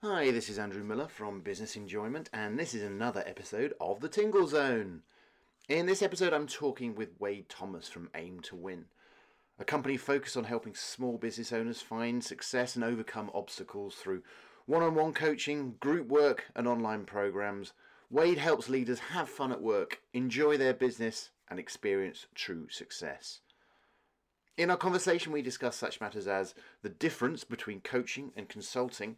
Hi, this is Andrew Miller from Business Enjoyment, and this is another episode of The Tingle Zone. In this episode, I'm talking with Wade Thomas from Aim to Win, a company focused on helping small business owners find success and overcome obstacles through one on one coaching, group work, and online programs. Wade helps leaders have fun at work, enjoy their business, and experience true success. In our conversation, we discuss such matters as the difference between coaching and consulting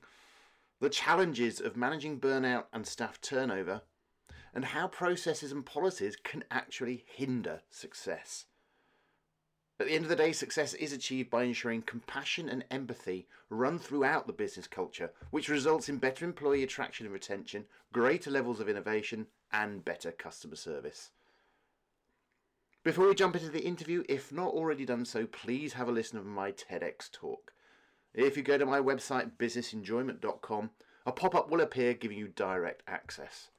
the challenges of managing burnout and staff turnover, and how processes and policies can actually hinder success. At the end of the day, success is achieved by ensuring compassion and empathy run throughout the business culture, which results in better employee attraction and retention, greater levels of innovation, and better customer service. Before we jump into the interview, if not already done so, please have a listen of my TEDx talk. If you go to my website, businessenjoyment.com, a pop up will appear giving you direct access.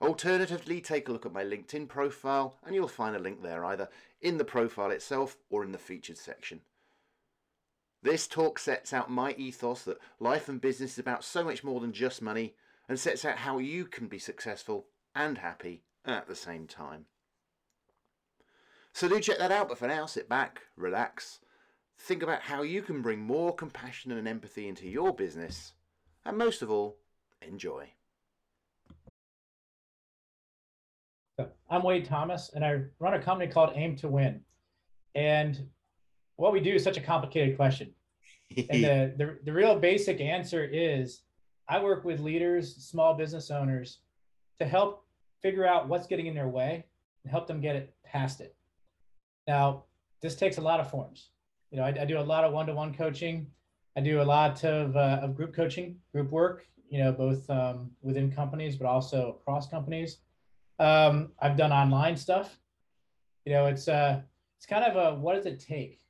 Alternatively, take a look at my LinkedIn profile and you'll find a link there either in the profile itself or in the featured section. This talk sets out my ethos that life and business is about so much more than just money and sets out how you can be successful and happy at the same time. So do check that out, but for now, sit back, relax, think about how you can bring more compassion and empathy into your business, and most of all, enjoy. I'm Wade Thomas, and I run a company called Aim to Win. And what we do is such a complicated question. and the, the, the real basic answer is I work with leaders, small business owners to help figure out what's getting in their way and help them get it past it. Now, this takes a lot of forms you know, I, I do a lot of one-to-one coaching. I do a lot of, uh, of group coaching, group work, you know, both um, within companies, but also across companies. Um, I've done online stuff. You know, it's uh, it's kind of a what does it take,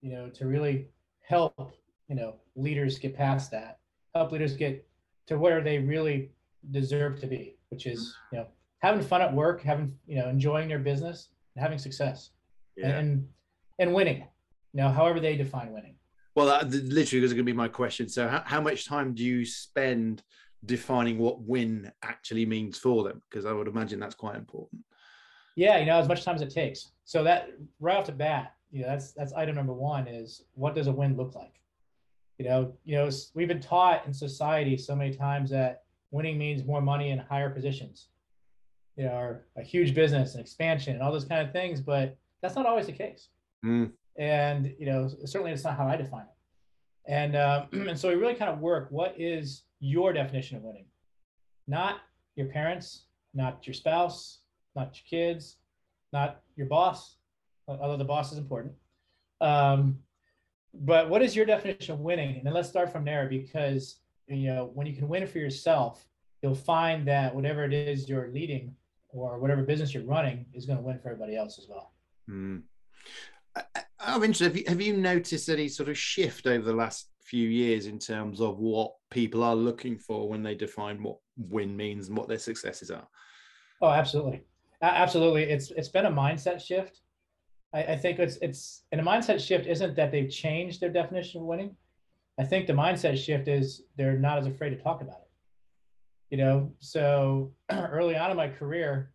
you know, to really help, you know, leaders get past that, help leaders get to where they really deserve to be, which is, you know, having fun at work, having, you know, enjoying their business, and having success, yeah. and and winning know, however they define winning. Well, that literally was going to be my question. So, how, how much time do you spend defining what win actually means for them? Because I would imagine that's quite important. Yeah, you know, as much time as it takes. So that right off the bat, you know, that's that's item number one is what does a win look like? You know, you know, we've been taught in society so many times that winning means more money and higher positions, you know, or a huge business and expansion and all those kind of things, but that's not always the case. Mm and you know certainly it's not how i define it. And uh, and so we really kind of work what is your definition of winning? Not your parents not your spouse not your kids not your boss although the boss is important. Um, but what is your definition of winning? And then let's start from there because you know when you can win for yourself you'll find that whatever it is you're leading or whatever business you're running is going to win for everybody else as well. Mm. I'm interested. Have you, have you noticed any sort of shift over the last few years in terms of what people are looking for when they define what win means and what their successes are? Oh, absolutely, absolutely. It's it's been a mindset shift. I, I think it's it's and a mindset shift isn't that they've changed their definition of winning. I think the mindset shift is they're not as afraid to talk about it. You know, so early on in my career,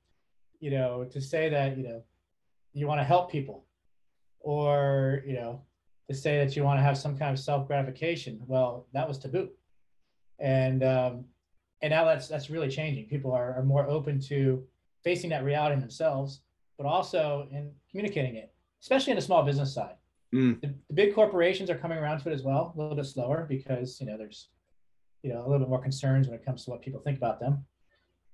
you know, to say that you know you want to help people or you know to say that you want to have some kind of self gratification well that was taboo. And um, and now that's that's really changing. People are, are more open to facing that reality themselves but also in communicating it especially in the small business side. Mm. the, the, big corporations are coming around to it as well a little bit slower because you know there's you know a little bit more concerns when it comes to what people think about them.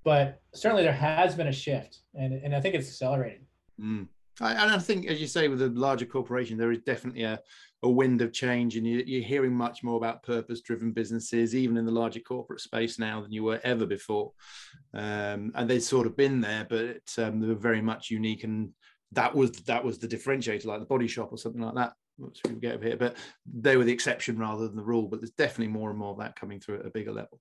But certainly there has been a shift and, and i think it's accelerating. Mm. And I think, as you say, with a larger corporation, there is definitely a, a wind of change, and you, are hearing much more about purpose-driven businesses, even in the larger corporate space now than you were ever before. Um, and they've sort of been there, but um, they were very much unique, and that was that was the differentiator, like the Body Shop or something like that. Which we get over here, but they were the exception rather than the rule. But there's definitely more and more of that coming through at a bigger level.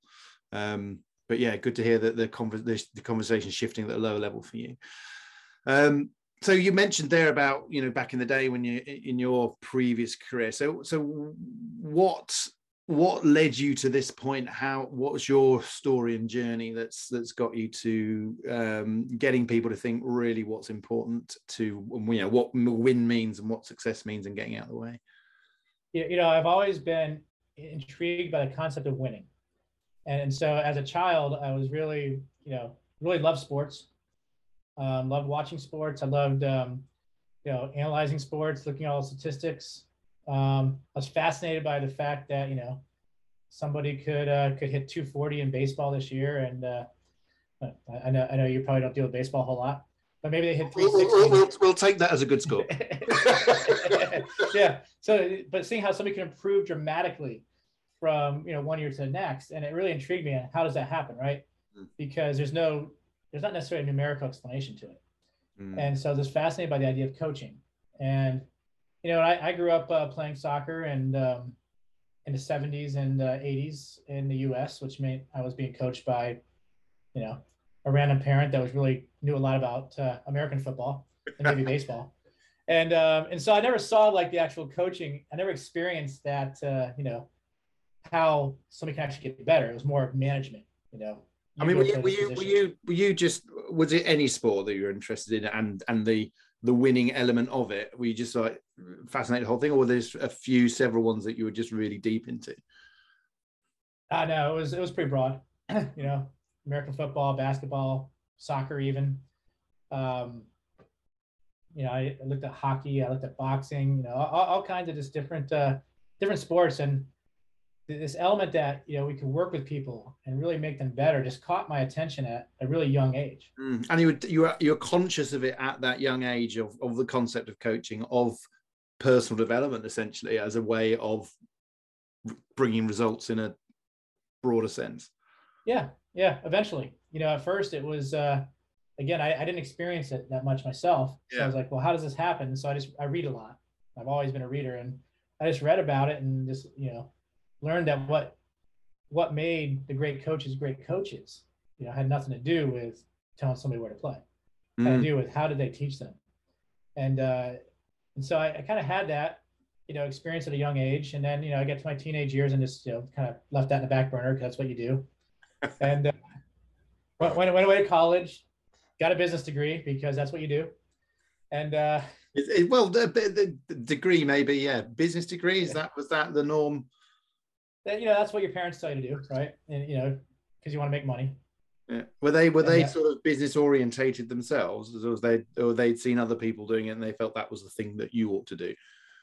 Um, but yeah, good to hear that the, conver- the conversation is shifting at a lower level for you. Um, so you mentioned there about you know back in the day when you in your previous career. So so what what led you to this point? How what was your story and journey that's that's got you to um, getting people to think really what's important to you know what win means and what success means and getting out of the way? You know i've always been intrigued by the concept of winning. And so as a child i was really you know really loved sports um, loved watching sports i loved um, you know analyzing sports looking at all the statistics um, I was fascinated by the fact that you know somebody could uh, could hit 240 in baseball this year, and uh, I know I know you probably don't deal with baseball a whole lot, but maybe they hit 360. We'll, we'll, take that as a good score. yeah. So, but seeing how somebody can improve dramatically from you know one year to the next, and it really intrigued me. And How does that happen, right? Mm. Because there's no there's not necessarily a numerical explanation to it, mm. and so I was fascinated by the idea of coaching and you know, I, I grew up uh, playing soccer and um, in the 70s and uh, 80s in the U.S., which meant I was being coached by, you know, a random parent that was really knew a lot about uh, American football and maybe baseball. And um, and so I never saw like the actual coaching. I never experienced that. Uh, you know, how somebody can actually get better. It was more of management. You know. I mean, were you, were you, were you were you just was it any sport that you were interested in and and the the winning element of it? Were you just like fascinated the whole thing, or were there a few, several ones that you were just really deep into? Uh, know it was it was pretty broad. you know, American football, basketball, soccer, even. Um, you know, I looked at hockey, I looked at boxing, you know, all, all kinds of just different uh, different sports, and this element that you know we can work with people and really make them better just caught my attention at a really young age. Mm. and you were you were you're conscious of it at that young age of, of the concept of coaching of personal development essentially as a way of bringing results in a broader sense. Yeah yeah eventually. You know at first it was uh again i, I didn't experience it that much myself. So yeah. i was like well how does this happen? So i just i read a lot. I've always been a reader and i just read about it and just you know learned that what what made the great coaches great coaches, you know, had nothing to do with telling somebody where to play. Mm. Had to mm. do with how did they teach them. And uh, and so I, I kind of had that, you know, experience at a young age. And then, you know, I get to my teenage years and just, you know, kind of left that in the back burner because that's what you do. and uh, went, went away to college, got a business degree because that's what you do. And uh, well, the, the, the, degree maybe, yeah, business degree is that was that the norm that you know that's what your parents tell you to do, right? And you know, because you want to make money. Yeah. Were they were they sort of business orientated themselves, or was they or they'd seen other people doing it and they felt that was the thing that you ought to do?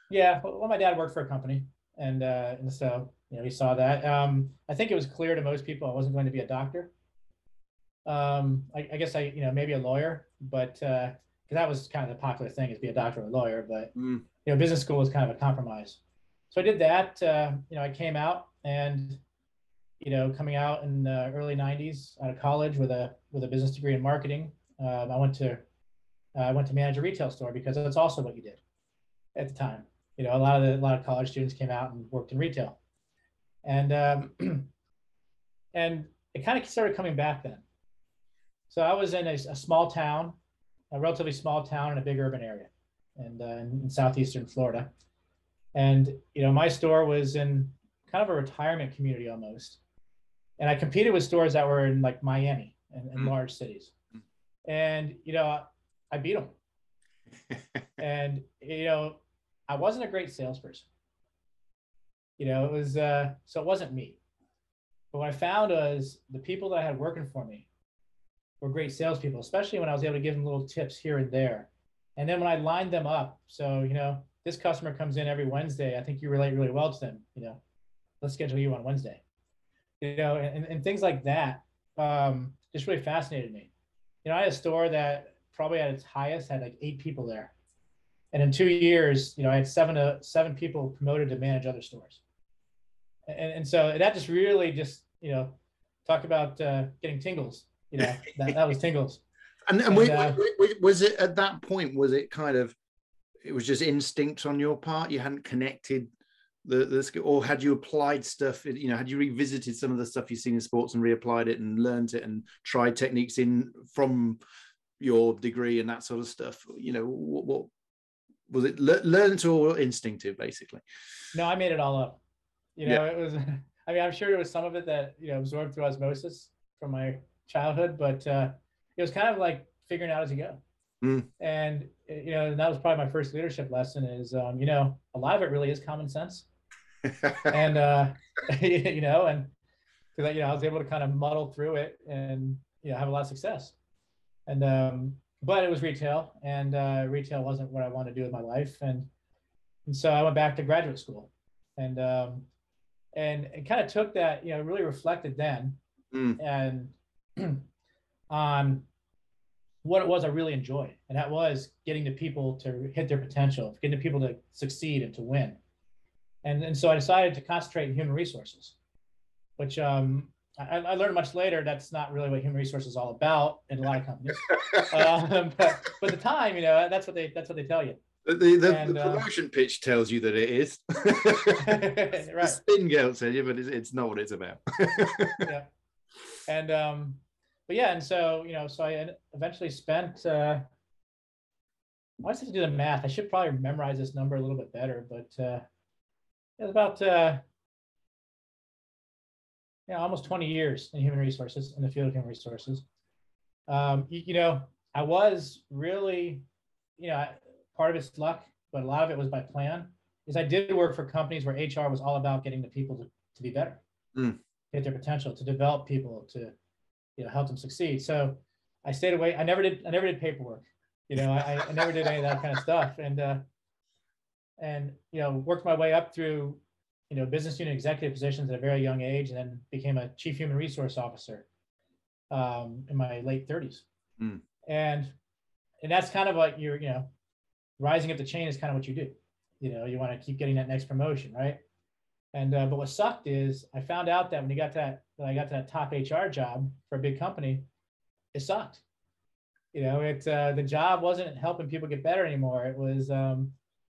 Yeah, well, my dad worked for a company, and uh, and so you know he saw that. Um, I think it was clear to most people I wasn't going to be a doctor. Um, I, I guess I you know maybe a lawyer, but uh because uh, that was kind of the popular thing is be a doctor or a lawyer. But mm. you know, business school was kind of a compromise. So I did that. Uh, you know, I came out and you know coming out in the early 90s out of college with a with a business degree in marketing um, i went to uh, i went to manage a retail store because that's also what you did at the time. You know a lot of the a lot of college students came out and worked in retail. And um, and it kind of started coming back then. So i was in a, a, small town a relatively small town in a big urban area and uh, in, in southeastern florida. And you know my store was in kind of a retirement community almost. And I competed with stores that were in like Miami and, and mm. large cities. Mm. And, you know, I beat them. and, you know, I wasn't a great salesperson. You know, it was, uh, so it wasn't me. But what I found was the people that I had working for me were great salespeople, especially when I was able to give them little tips here and there. And then when I lined them up, so, you know, this customer comes in every Wednesday, I think you relate really well to them, you know, let's schedule you on Wednesday. You know, and, and things like that um, just really fascinated me. You know, I had a store that probably at its highest had like eight people there. And in two years, you know, I had seven to seven people promoted to manage other stores. And, and so that just really just, you know, talk about uh, getting tingles. You know, that, that was tingles. And, and, and we, uh, we, was it at that point, was it kind of, it was just instinct on your part? You hadn't connected the, the or had you applied stuff? You know, had you revisited some of the stuff you've seen in sports and reapplied it and learned it and tried techniques in from your degree and that sort of stuff? You know, what, what was it? Le- learned or instinctive, basically? No, I made it all up. You know, yeah. it was. I mean, I'm sure there was some of it that you know absorbed through osmosis, from my i'm sure there was some of it that you know absorbed through osmosis from my childhood but uh, it was kind of like figuring out as you go mm. and you know and that was probably my first leadership lesson is um, you know a lot of it really is common sense and uh, you know and because you know i was able to kind of muddle through it and you know have a lot of success and um, but it was retail and uh, retail wasn't what i wanted to do with my life and and so i went back to graduate school and um, and it kind of took that, you know, really reflected then mm. and on what it was I really enjoyed. And that was getting the people to hit their potential, getting the people to succeed and to win. And, and so I decided to concentrate in human resources, which um, I, I, learned much later that's not really what human resources is all about in a lot of companies. um, but, but the time, you know, that's what they that's what they tell you. The, the, and, the uh, promotion uh, pitch tells you that it is. right. The spin girl tells you, but it's, it's not what it's about. yeah. And um, but yeah, and so you know, so I eventually spent. Uh, I just have to do the math. I should probably memorize this number a little bit better, but uh, it's about uh, yeah, almost 20 years in human resources in the field of human resources. Um, you, you know, I was really, you know, part of it's luck, but a lot of it was by plan. Is I did work for companies where HR was all about getting the people to, to be better, mm. hit their potential, to develop people, to you know help them succeed. So I stayed away. I never did. I never did paperwork. You know, I, I never did any of that kind of stuff. And uh, and you know worked my way up through you know business unit executive positions at a very young age, and then became a chief human resource officer um, in my late 30s. Mm. And and that's kind of like you're you know rising up the chain is kind of what you do. You know, you want to keep getting that next promotion, right? And uh, but what sucked is I found out that when you got to that, when I got to that top HR job for a big company, it sucked. You know, it uh, the job wasn't helping people get better anymore. It was, um,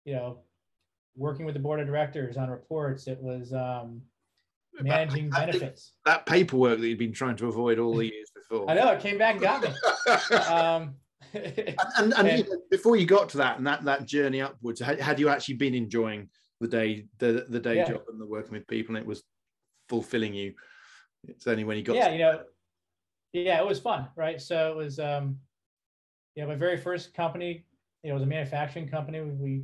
you know, working with the board of directors on reports. It was um, managing that, benefits. That paperwork that you'd been trying to avoid all the years before. I know it came back and got me. um, and, and, and, and, before you got to that and that that journey upwards, had, had you actually been enjoying the day the the day yeah. job and the working with people, and it was fulfilling you? It's only when you got yeah, to- you know, yeah, it was fun, right? So it was, um, you know, my very first company, you know, it was a manufacturing company. We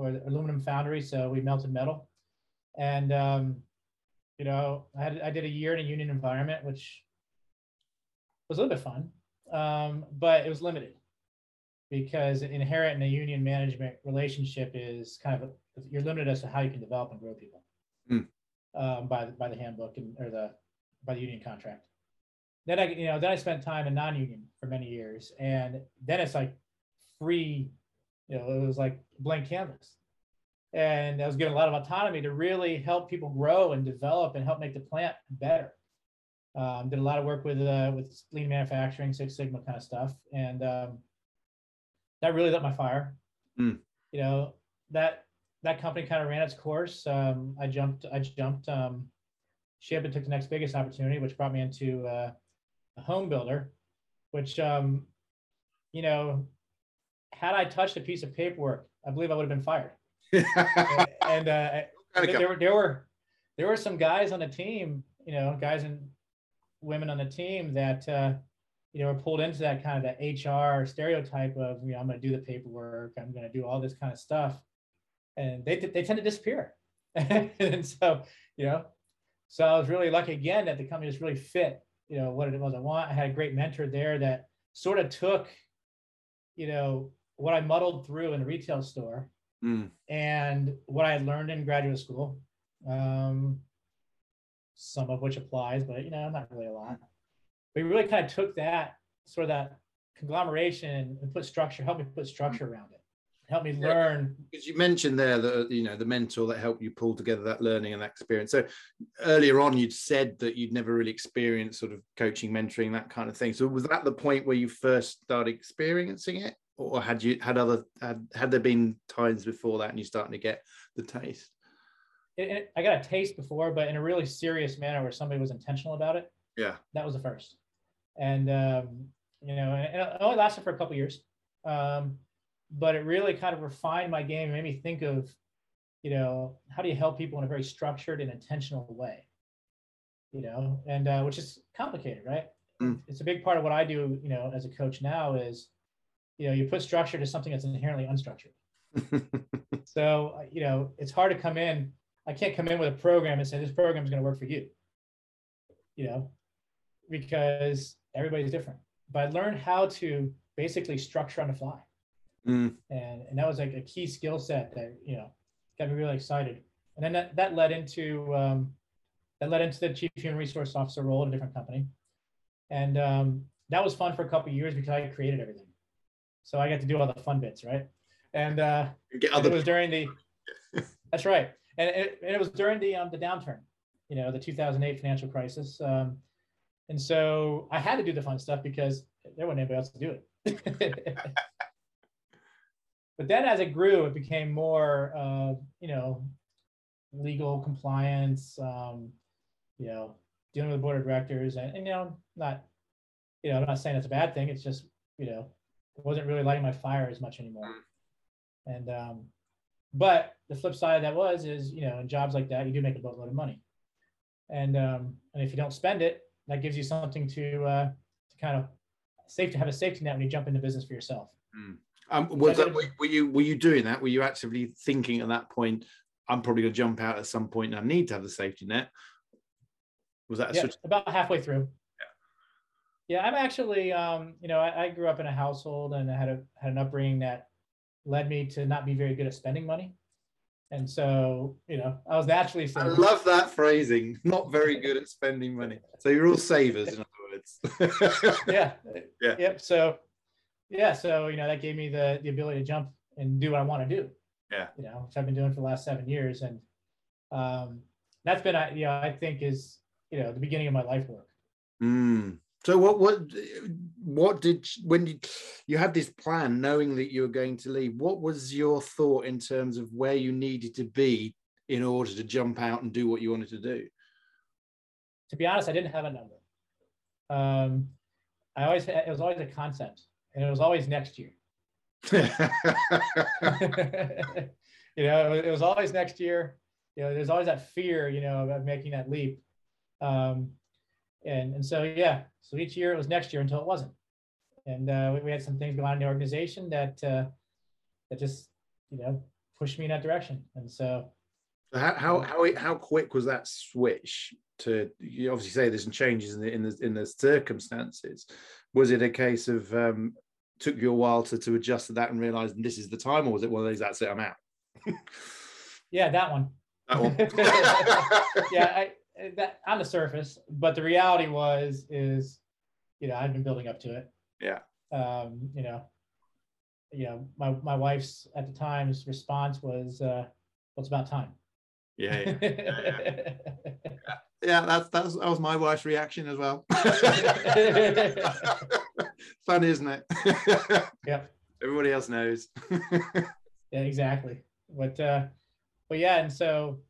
or aluminum foundry, so we melted metal, and um, you know, I had I did a year in a union environment, which was a little bit fun, um, but it was limited because inherent in a union management relationship is kind of a, you're limited as to how you can develop and grow people mm. um, by the, by the handbook and or the by the union contract. Then I you know then I spent time in non-union for many years, and then it's like free, you know, it was like blank canvas, and I was given a lot of autonomy to really help people grow and develop and help make the plant better. Um, did a lot of work with uh, with lean manufacturing, Six Sigma kind of stuff, and um, that really lit my fire. Mm. You know that that company kind of ran its course. Um, I jumped, I jumped um, ship and took the next biggest opportunity, which brought me into uh, a home builder. Which um, you know, had I touched a piece of paperwork, I believe I would have been fired. and uh, there were there were there were some guys on the team, you know, guys and women on the team that uh, you know, are pulled into that kind of that HR stereotype of, you know, I'm going to do the paperwork, I'm going to do all this kind of stuff, and they they tend to disappear. and so, you know, so I was really lucky again that the company just really fit, you know, what it was I want. I had a great mentor there that sort of took, you know, what I muddled through in the retail store mm. and what I had learned in graduate school. Um, some of which applies, but you know, not really a lot we really kind of took that sort of that conglomeration and put structure, helped me put structure around it, help me learn. Because you mentioned there that you know the mentor that helped you pull together that learning and that experience. So earlier on, you'd said that you'd never really experienced sort of coaching, mentoring, that kind of thing. So was that the point where you first started experiencing it, or had you had other had, had there been times before that and you're starting to get the taste? It, it, I got a taste before, but in a really serious manner where somebody was intentional about it. Yeah, that was the first and um, you know, and it only lasted for a couple years, um, but it really kind of refined my game and made me think of you know, how do you help people in a very structured and intentional way? You know, and uh, which is complicated, right? Mm. It's a big part of what I do, you know, as a coach now is, you know, you put structure to something that's inherently unstructured. so, uh, you know, it's hard to come in. I can't come in with a program and say this program is going to work for you. You know, because everybody's different. But I learned how to basically structure on the fly. Mm. And, and that was like a key skill set that, you know, got me really excited. And then that, that led into, um, that led into the chief human resource officer role at a different company. And um, that was fun for a couple years because I created everything. So I got to do all the fun bits, right? And uh, it was during the, that's right. And it, and it was during the, um, the downturn, you know, the 2008 financial crisis. Um, and so I had to do the fun stuff because there wasn't anybody else to do it. but then as it grew, it became more, uh, you know, legal compliance, um, you know, dealing with the board of directors and, and, you know, not, you know, I'm not saying it's a bad thing. It's just, you know, wasn't really lighting my fire as much anymore. And, um, but the flip side of that was, is, you know, in jobs like that, you do make a boatload of money. And, um, and if you don't spend it, that gives you something to, uh, to kind of safe to have a safety net when you jump into business for yourself. Um, was that, were were you were you doing that? Were you actively thinking at that point? I'm probably going to jump out at some point. And I need to have the safety net. Was that a Yeah, about halfway through. Yeah, I'm actually, um, you know, I, I grew up in a household and I had a had an upbringing that led me to not be very good at spending money, and so you know, I was naturally. I love that phrasing. Not very good at spending money. So you're all savers, in other words. yeah. Yeah. Yep. So, yeah. So you know, that gave me the the ability to jump and do what I want to do. Yeah. You know, which I've been doing for the last seven years, and um, that's been, I- you know, I think is you know the beginning of my life work. Mm. So what what what did when you you had this plan, knowing that you were going to leave? What was your thought in terms of where you needed to be in order to jump out and do what you wanted to do? to be honest, I didn't have a number. Um, I always it was always a concept, and it was always next year. you know, it was, always next year. You know, there's always that fear, you know, about making that leap. Um, and and so yeah, so each year it was next year until it wasn't. And uh, we, we had some things going on in the organization that uh, that just you know pushed me in that direction. And so how how how how quick was that switch to you obviously say there's some changes in the in the in the circumstances was it a case of um took you a while to, to adjust to that and realize this is the time or was it one of those that's it i'm out yeah, that one. that one yeah, I, that on the surface, but the reality was is, you know, I've been building up to it. Yeah. Um, you know, you know, my my wife's at the time's response was, uh, "Well, it's about time." yeah yeah, yeah Yeah. that's that's that was my wife's reaction as well funny isn't it Yep. everybody else knows Yeah, exactly. But uh, but yeah, and so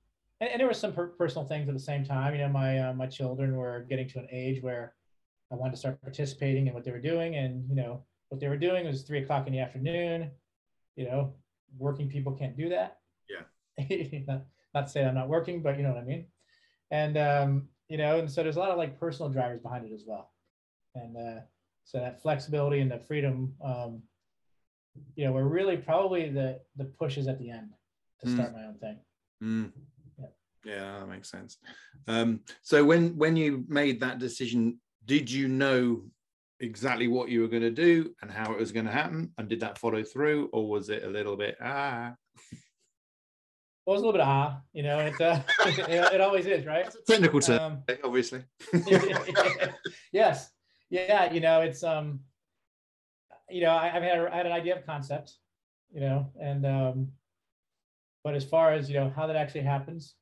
and, and there were some per- personal things at the same time. You know, my uh, my children were getting to an age where I wanted to start participating in what they were doing, and you know what they were doing was three o'clock in the afternoon. You know, working people can't do that. Yeah. not, not to say I'm not working, but you know what I mean. And um, you know, and so there's a lot of like personal drivers behind it as well, and uh, so that flexibility and the freedom. Um, you know, were really probably the the pushes at the end to Mm. start my own thing. Mm. Yeah. That makes sense. Um, so when when you made that decision, did you know exactly what you were going to do and how it was going to happen, and did that follow through, or was it a little bit ah? Well, it was a little bit ah, you know, it uh, it, it always is, right? Technical term, Um, obviously. yes, yeah, you know, it's um, you know, I, had I had an idea of concept, you know, and um, but as far as you know how that actually happens,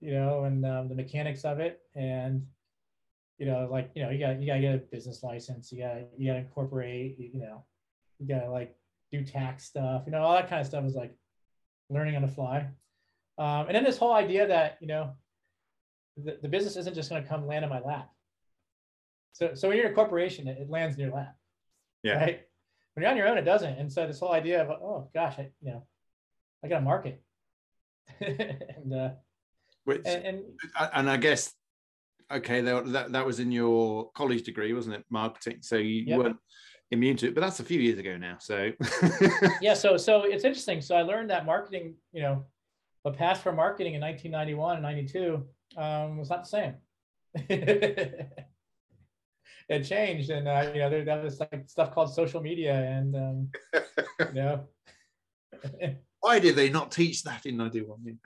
you know, and um, the mechanics of it, and you know, like you know, you got you gotta get a business license, you gotta you gotta incorporate, you, you know, you gotta like do tax stuff, you know, all that kind of stuff is like learning on the fly. Um, and then this whole idea that you know the, the business isn't just going to come land in my lap. So, so when you're a corporation, it, it lands in your lap. Yeah. Right. When you're on your own, it doesn't. And so this whole idea of, oh gosh, I, you know, I got to market. and, uh, Which, and, and and I guess okay, that, that that was in your college degree, wasn't it? Marketing. So you, Yep. weren't immune to it, but that's a few years ago now. So yeah, so so it's interesting. So I learned that marketing, you know, the path for marketing in 1991 and 92 um, was not the same. it changed, and uh, you know, there that was like stuff called social media, and um, you know, why did they not teach that in 91?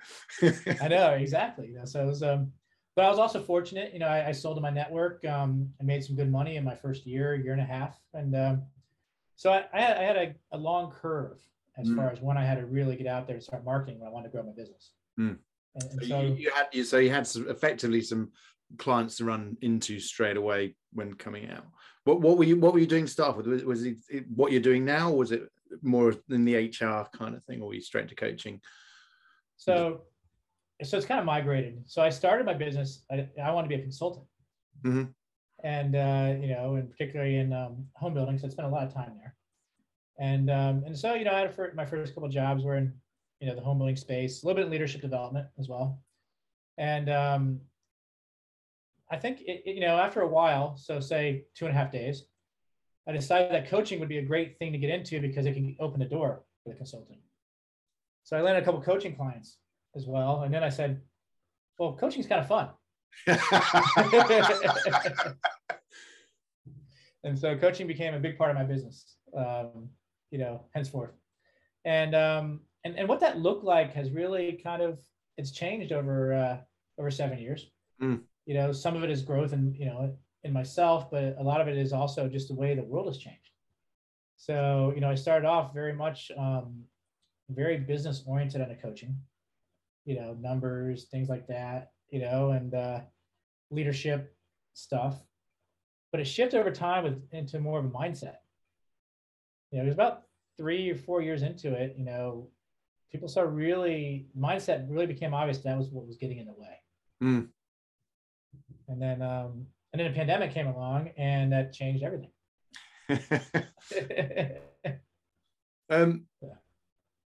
I know exactly. You know, so it was, um, but I was also fortunate. You know, I, I sold to my network. Um, I made some good money in my first year, year and a half, and um, so I, I had, I had a, a long curve as Mm. far as when I had to really get out there and start marketing when I wanted to grow my business. Mm. And, and So so you, you had you so you had some, effectively some clients to run into straight away when coming out. What what were you what were you doing to start with? Was, was it, it what you're doing now, or was it more in the HR kind of thing, or you straight to coaching? so so it's kind of migrated. So I started my business. I, I want to be a consultant, Mhm. and uh, you know, and particularly in um, home building. So I spent a lot of time there, and um, and so you know, I had a my first couple of jobs were in you know the home building space, a little bit in leadership development as well, and um, I think it, it- you know after a while, so say two and a half days, I decided that coaching would be a great thing to get into because it can open the door for the consultant. So I landed a couple coaching clients as well. And then I said, well, coaching is kind of fun. and so coaching became a big part of my business, um, you know, henceforth. And, um, and, and what that looked like has really kind of, it's changed over, uh, over seven years. Mm. You know, some of it is growth and, you know, in myself, but a lot of it is also just the way the world has changed. So, you know, I started off very much, um, very business oriented on the coaching, you know, numbers, things like that, you know, and uh, leadership stuff. But it shifted over time with into more of a mindset. You know, it was about three or four years into it, you know, people started really mindset really became obvious that was what was getting in the way. Mm. And then um, and then a pandemic came along and that changed everything. um, Yeah.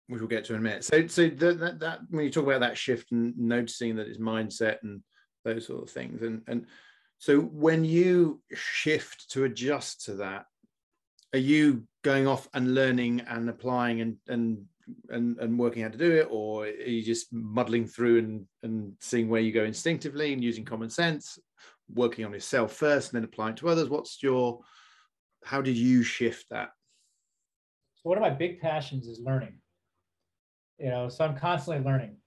which we'll get to in a minute. So, so that, that, that when you talk about that shift and noticing that it's mindset and those sort of things, and and so when you shift to adjust to that, are you going off and learning and applying and and and, and working how to do it, or are you just muddling through and and seeing where you go instinctively and using common sense, working on yourself first and then applying to others? What's your how did you shift that? So one of my big passions is learning. You know, so I'm constantly learning.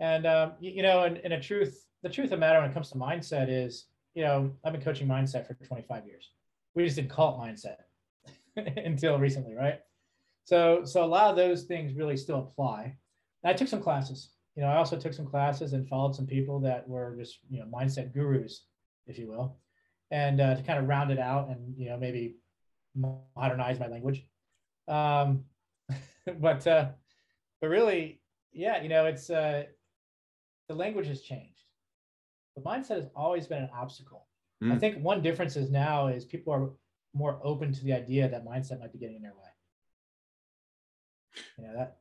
And um, you, know, and, and a truth, the truth of the matter when it comes to mindset is, you know, I've been coaching mindset for 25 years. We just didn't call it mindset until recently, right? So, so a lot of those things really still apply. And I took some classes. You know, I also took some classes and followed some people that were just, you know, mindset gurus, if you will, and uh, to kind of round it out and you know maybe modernize my language. Um, but uh, but really, yeah, you know, it's uh, the language has changed. The mindset has always been an obstacle. I Mm. think one difference is now is people are more open to the idea that mindset might be getting in their way. You know that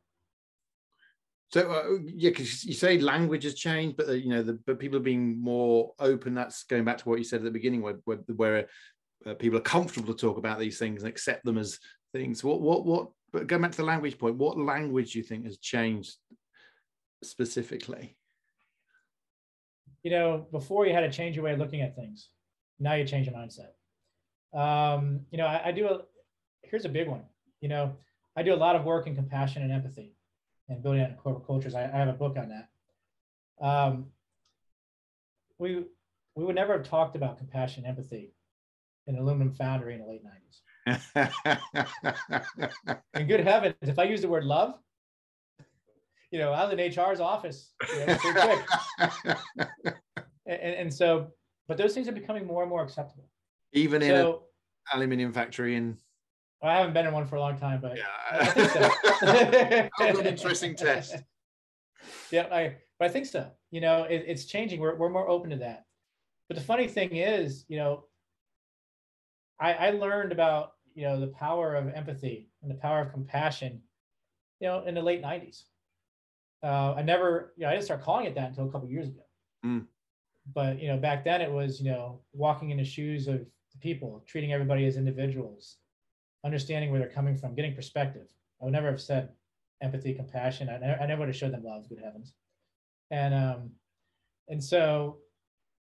So uh, yeah, because you say language has changed, but uh, you know, the, but people are being more open. That's going back to what you said at the beginning, where where, where uh, people are comfortable to talk about these things and accept them as things. What what what? But going back to the language point, what language do you think has changed specifically? you know, before you had to change your way of looking at things. Now you change your mindset. Um, you know, I, I do a, here's a big one. You know, I do a lot of work in compassion and empathy and building out corporate cultures. I, I have a book on that. Um, we, we would never have talked about compassion empathy in aluminum foundry in the late 90s. In good heavens, if I use the word love, you know, I was in HR's office you know, quick. and, and so but those things are becoming more and more acceptable Even in so an aluminium factory in i haven't been in one for a long time but I yeah, think so. that was an interesting test. yeah i but i think so you know it, it's changing we're, we're more open to that but the funny thing is you know i i learned about you know the power of empathy and the power of compassion you know in the late 90s uh, I never, you know, I didn't start calling it that until a couple years ago. Mm. But you know, back then it was, you know, walking in the shoes of the people, treating everybody as individuals, understanding where they're coming from, getting perspective. I would never have said empathy, compassion. I never, I never would have showed them love. Good heavens, and um, and so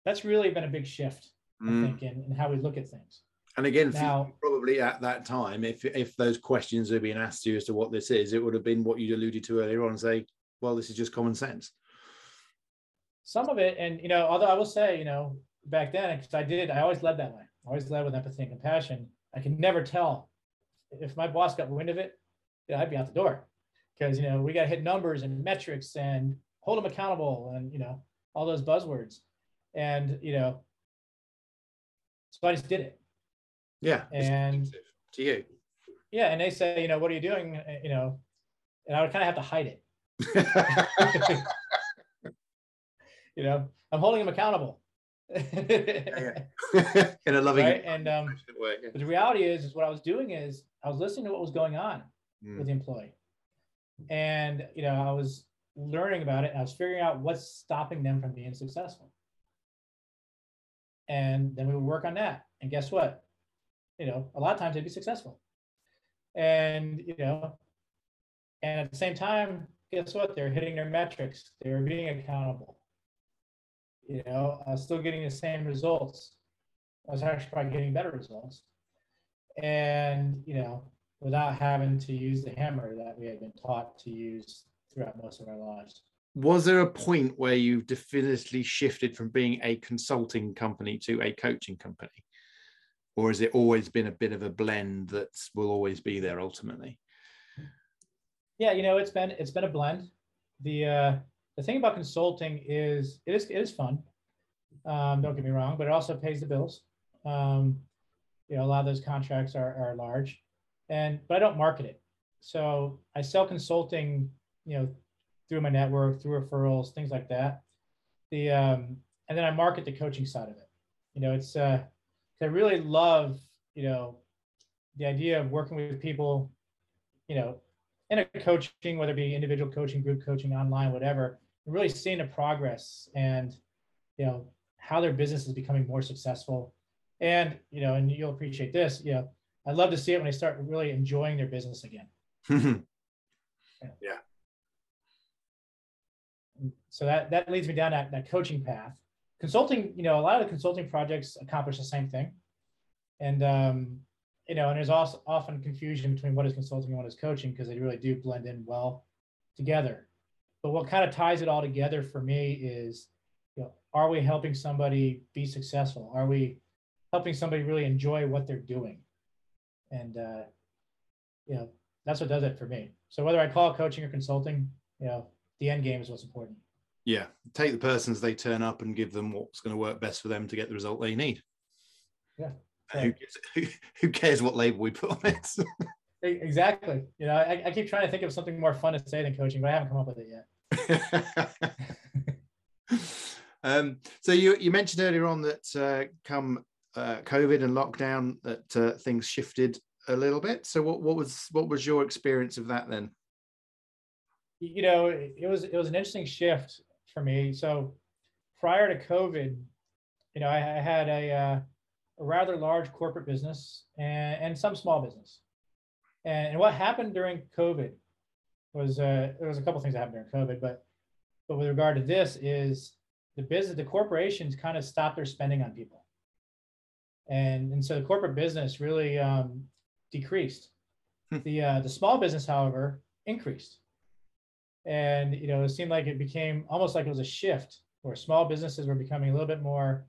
that's really been a big shift, I Mm. think, in, in how we look at things. And again, Now- probably at that time, if if those questions had been asked to you as to what this is, it would have been what you alluded to earlier on say, well, this is just common sense. some of it and you know although i will say you know back then because i did i always led that way I always led with empathy and compassion i can never tell if my boss got wind of it you know, i'd be out the door. Because you know we got to hit numbers and metrics and hold them accountable and you know all those buzzwords. And you know so i just did it. Yeah. and to you. yeah and they say you know what are you doing? Uh, you know and i would kind of have to hide it. You know i'm holding them accountable In a loving right and um way. yeah. But the reality is, is what I was doing is I was listening to what was going on Mm. with the employee, and you know I was learning about it. And I was figuring out what's stopping them from being successful, and then we would work on that. And guess what? You know, a lot of times they'd be successful, and you know, and at the same time, guess what? They're hitting their metrics. they're being accountable. You know, I was still getting the same results. I was actually probably getting better results and you know without having to use the hammer that we had been taught to use throughout most of our lives Was there a point where you definitively shifted from being a consulting company to a coaching company? Or has it always been a bit of a blend that will always be there ultimately? yeah you know it's been it's been a blend the uh the thing about consulting is it is it is fun. Um don't get me wrong but it also pays the bills. Um you know a lot of those contracts are are large. And but i don't market it. So i sell consulting you know through my network through referrals things like that. The um and then i market the coaching side of it. You know it's uh i really love you know the idea of working with people you know in a coaching, whether it be individual coaching, group coaching, online, whatever, really seeing the progress and you know how their business is becoming more successful. And you know, and you'll appreciate this. You know, i'd love to see it when they start really enjoying their business again. Yeah. So that that leads me down that, that coaching path. Consulting, you know, a lot of the consulting projects accomplish the same thing. And um, you know, and there's also often confusion between what is consulting and what is coaching because they really do blend in well together. But what kind of ties it all together for me is, you know, are we helping somebody be successful? Are we helping somebody really enjoy what they're doing? And uh, you know, that's what does it for me. So whether I call it coaching or consulting, you know, the end game is what's important. yeah. Take the person as they turn up and give them what's going to work best for them to get the result they need. Yeah. Who, who, who cares what label we put on it? Exactly. You know, I, I keep trying to think of something more fun to say than coaching, but I haven't come up with it yet. um, so you you mentioned earlier on that uh, come uh, COVID and lockdown that uh, things shifted a little bit. So what what was what was your experience of that then? you know, it it was it was an interesting shift for me. So prior to COVID, you know, I, I had a, uh, a rather large corporate business and, and some small business. And, and what happened during COVID was uh, there was a couple things that happened during COVID, but but with regard to this is the business, the corporations kind of stopped their spending on people, and and so the corporate business really um, decreased. Hmm. the uh, the small business, however, increased and you know it seemed like it became almost like it was a shift where small businesses were becoming a little bit more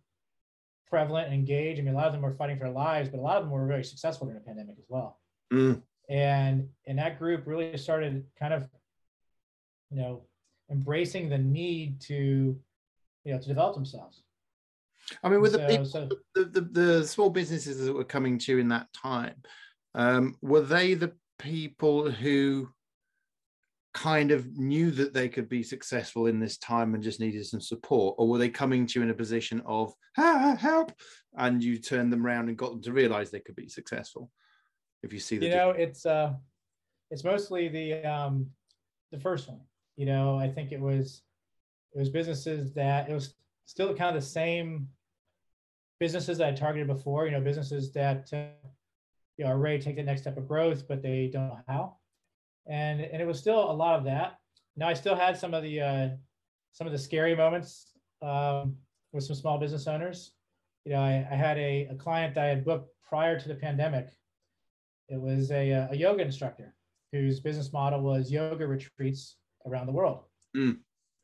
prevalent and engaged i mean a lot of them were fighting for their lives but a lot of them were very successful during the pandemic as well Mm. And and that group really started kind of you know embracing the need to you know to develop themselves I mean, with the, so, people, so the, the the small businesses that were coming to you in that time, um, were they the people who kind of knew that they could be successful in this time and just needed some support, or were they coming to you in a position of ah, help, and you turned them around and got them to realize they could be successful? If you see the you know it's uh it's mostly the um the first one You know, I think it was it was businesses that it was still kind of the same businesses that I targeted before. You know, businesses that uh, you know are ready to take the next step of growth, but they don't know how. And and it was still a lot of that. Now I still had some of the uh, some of the scary moments um, with some small business owners. You know, I, I had a, a client that I had booked prior to the pandemic. It was a, a yoga instructor whose business model was yoga retreats around the world. Mm.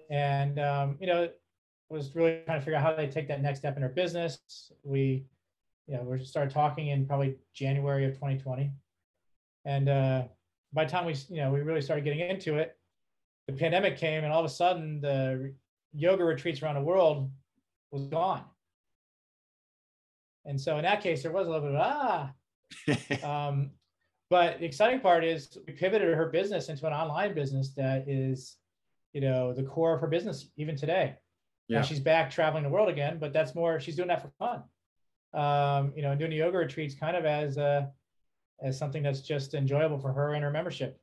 And, um, you know, was really trying to figure out how they take that next step in her business. We, you know, we started talking in probably January of 2020. And uh, by the time we, you know, we really started getting into it, the pandemic came and all of a sudden the yoga retreats around the world was gone. And so in that case, there was a little bit of ah. um, but the exciting part is we pivoted her business into an online business that is, you know, the core of her business even today. Yeah. Now she's back traveling the world again, but that's more she's doing that for fun. Um, you know, doing the yoga retreats kind of as a as something that's just enjoyable for her and her membership.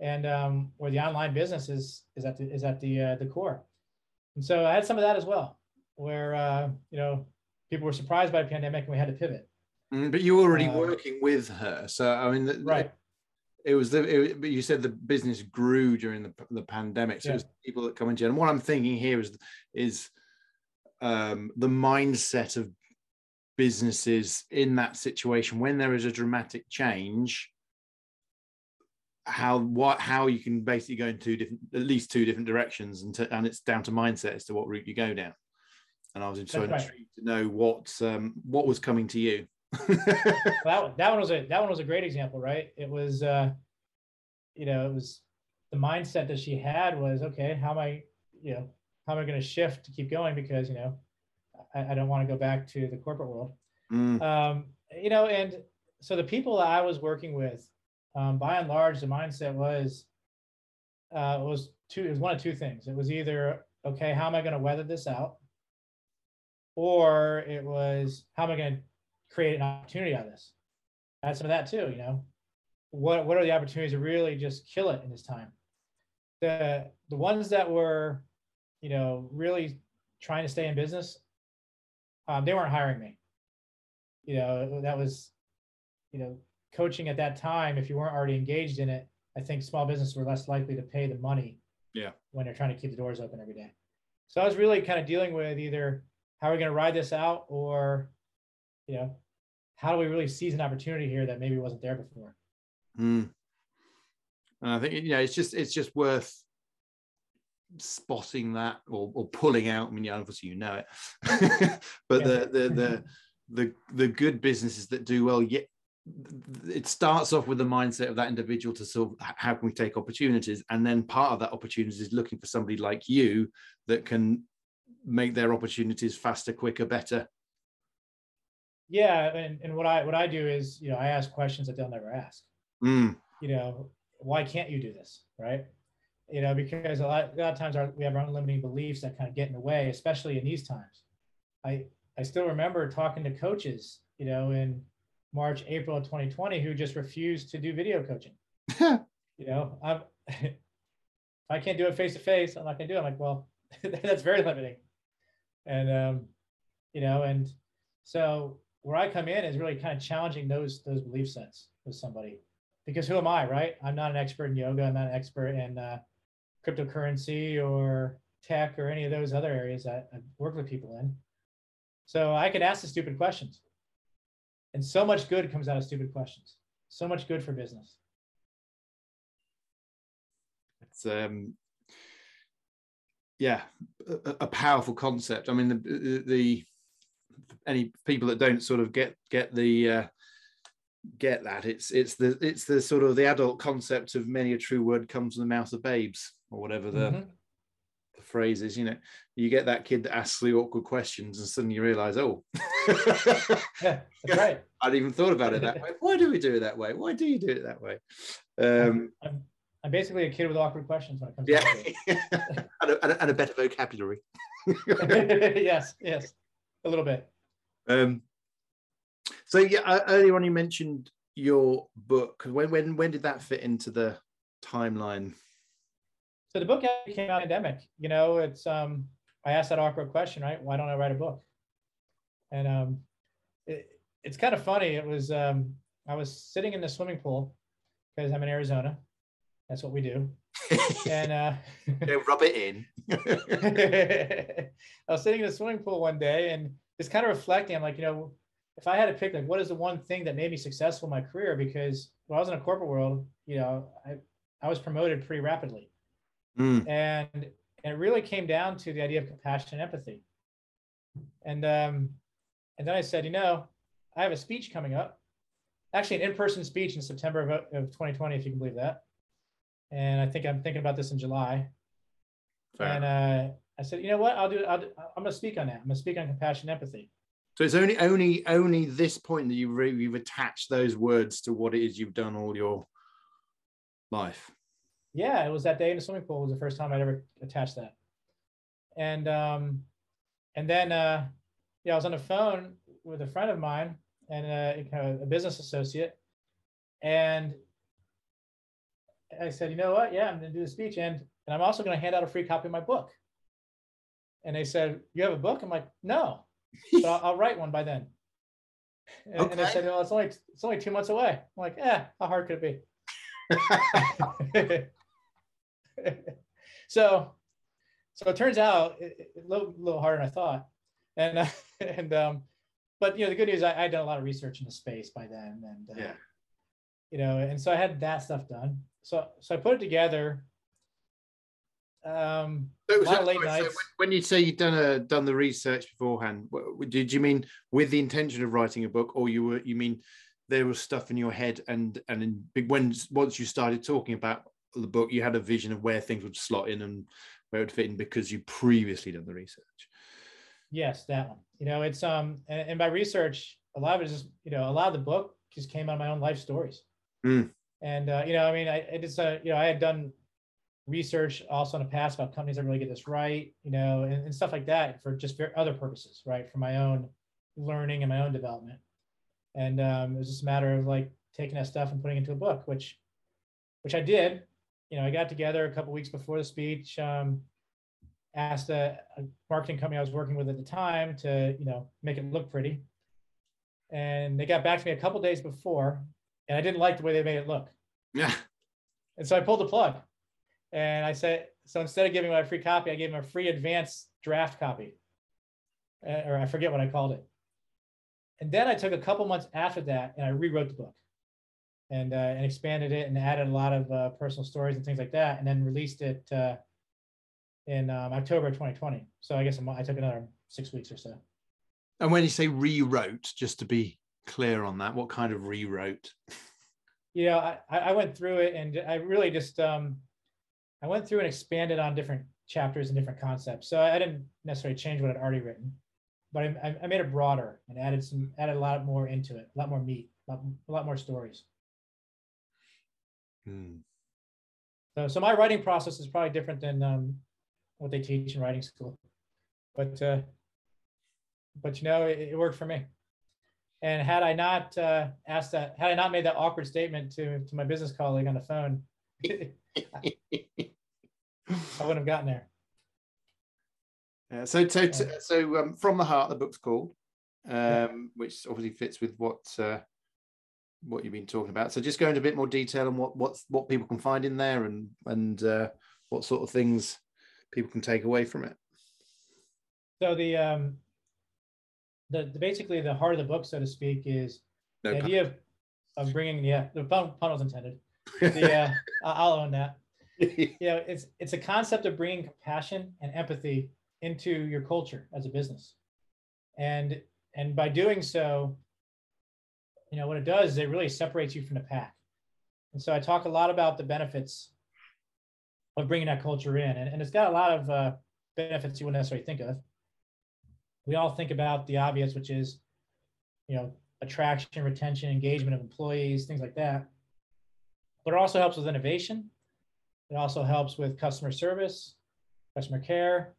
And um, where the online business is is at the is at the uh, the core. And so I had some of that as well, where uh, you know people were surprised by the pandemic and we had to pivot. Mm, but you were already uh, working with her, so I mean, the, right. It was the. It, but you said the business grew during the the pandemic, so yeah. it was people that come into. And what I'm thinking here is is um, the mindset of businesses in that situation when there is a dramatic change how what how you can basically go in two different at least two different directions and to, and it's down to mindset as to what route you go down and i was so right. intrigued to know what um what was coming to you that, that one was a that one was a great example right it was uh you know it was the mindset that she had was okay how am i you know how am i going to shift to keep going because you know i, I don't want to go back to the corporate world mm. um you know and so the people that i was working with um, by and large, the mindset was uh, was two. It was one of two things. It was either okay, how am I going to weather this out, or it was how am I going to create an opportunity out of this. Had some of that too. You know, what what are the opportunities to really just kill it in this time? The the ones that were, you know, really trying to stay in business, um, they weren't hiring me. You know, that was, you know, coaching at that time, if you weren't already engaged in it, I think small businesses were less likely to pay the money. Yeah. When they're trying to keep the doors open every day. So I was really kind of dealing with either how are we going to ride this out or, you know, how do we really seize an opportunity here that maybe wasn't there before? Mm. And I think you know it's just it's just worth spotting that or, or pulling out. I mean, yeah, obviously you know it, but yeah. the the the the the good businesses that do well yet it starts off with the mindset of that individual to sort of how can we take opportunities and then part of that opportunity is looking for somebody like you that can make their opportunities faster quicker better yeah and, and what i what i do is you know i ask questions that they'll never ask mm. you know why can't you do this right you know because a lot, a lot of times our, we have our unlimiting beliefs that kind of get in the way especially in these times i i still remember talking to coaches you know in March, April of 2020 who just refused to do video coaching. you know, I'm I can't do it face to face. I'm not gonna do it. I'm like, well, that's very limiting. And um, you know, and so where I come in is really kind of challenging those those belief sets with somebody. Because who am I, right? I'm not an expert in yoga. I'm not an expert in uh, cryptocurrency or tech or any of those other areas that I've worked with people in. So I could ask the stupid questions. And so much good comes out of stupid questions. So much good for business. It's um yeah, a, a powerful concept. I mean the, the, the any people that don't sort of get get the uh, get that it's it's the it's the sort of the adult concept of many a true word comes from the mouth of babes or whatever the mm-hmm the phrases, you know, you get that kid that asks the awkward questions and suddenly you realize, oh, yeah, that's right. I'd even thought about it that way. Why do we do it that way? Why do you do it that way? Um, I'm, I'm basically a kid with awkward questions when it comes yeah. to and, a, and, a, better vocabulary. yes, yes, a little bit. Um, so yeah, uh, earlier on you mentioned your book. When when when did that fit into the timeline? so the book came out pandemic. You know, it's um, I asked that awkward question, right? Why don't I write a book? And um, it, it's kind of funny. It was um, I was sitting in the swimming pool because I'm in Arizona. That's what we do. and uh, yeah, rub it in. I was sitting in the swimming pool one day and just kind of reflecting. I'm like, you know, if I had to pick, like, what is the one thing that made me successful in my career? Because when I was in a corporate world, you know, I, I was promoted pretty rapidly. Mm. And, and it really came down to the idea of compassion and empathy. And, um, and then I said, you know, I have a speech coming up, actually an in-person speech in September of, of 2020, if you can believe that. And I think I'm thinking about this in July. Fair. And uh, I said, you know what? I'll do. I'll, I'm going to speak on that. I'm going to speak on compassion, empathy. So it's only, only, only this point that you re- you've attached those words to what it is you've done all your life. Yeah, it was that day in the swimming pool was the first time I'd ever attached that. And um, and then uh, yeah, I was on the phone with a friend of mine and uh, a business associate, and I said, you know what? Yeah, I'm going to do the speech, and and I'm also going to hand out a free copy of my book. And they said, you have a book? I'm like, no, but I'll, I'll write one by then. And, okay. and they said, well, it's only it's only two months away. I'm like, yeah, how hard could it be? so, so it turns out it, it, a little, little harder than I thought, and uh, and um, but you know the good news I I done a lot of research in the space by then, and uh, yeah, you know, and so I had that stuff done. So so I put it together um, so, so, late nights. So when you say you'd done a done the research beforehand, did you mean with the intention of writing a book, or you were you mean there was stuff in your head and and in, when once you started talking about the book, you had a vision of where things would slot in and where it would fit in because you previously done the research. Yes, that one. You know, it's um and, and by research, a lot of it is just you know a lot of the book just came out of my own life stories. Mm. And uh, you know, I mean, I, I just uh, you know I had done research also in the past about companies that really get this right, you know, and, and stuff like that for just for other purposes, right? For my own learning and my own development. And um, it was just a matter of like taking that stuff and putting it into a book, which, which I did. You know, I got together a couple weeks before the speech, um, asked a, a marketing company I was working with at the time to, you know, make it look pretty. And they got back to me a couple days before, and I didn't like the way they made it look. Yeah. And so I pulled the plug. And I said, so instead of giving him a free copy, I gave him a free advanced draft copy, uh, or I forget what I called it. And then I took a couple months after that and I rewrote the book and, uh, and expanded it and added a lot of uh, personal stories and things like that, and then released it uh, in um, October 2020. So I guess I took another six weeks or so. And when you say rewrote, just to be clear on that, what kind of rewrote? You know, I, I went through it and I really just um, I went through and expanded on different chapters and different concepts. So I didn't necessarily change what I'd already written, but I, I made it broader and added some added a lot more into it, a lot more meat, a lot, a lot more stories. Hmm. So, so my writing process is probably different than um, what they teach in writing school, but uh, but you know it, it worked for me. And had I not uh, asked that, had I not made that awkward statement to to my business colleague on the phone, I wouldn't have gotten there. Yeah, so, so, so um, from the heart, the book's called, um, yeah. which obviously fits with what uh, what you've been talking about. So, just go into a bit more detail on what what's what people can find in there, and and uh, what sort of things people can take away from it. So the um, the, the basically the heart of the book, so to speak, is no the pun. idea of, of bringing yeah the pun, pun was intended yeah, I'll own that. Yeah, it's it's a concept of bringing compassion and empathy into your culture as a business, and and by doing so, you know what it does is it really separates you from the pack. And so I talk a lot about the benefits of bringing that culture in, and, and it's got a lot of uh, benefits you wouldn't necessarily think of. We all think about the obvious, which is, you know, attraction, retention, engagement of employees, things like that but it also helps with innovation. It also helps with customer service, customer care,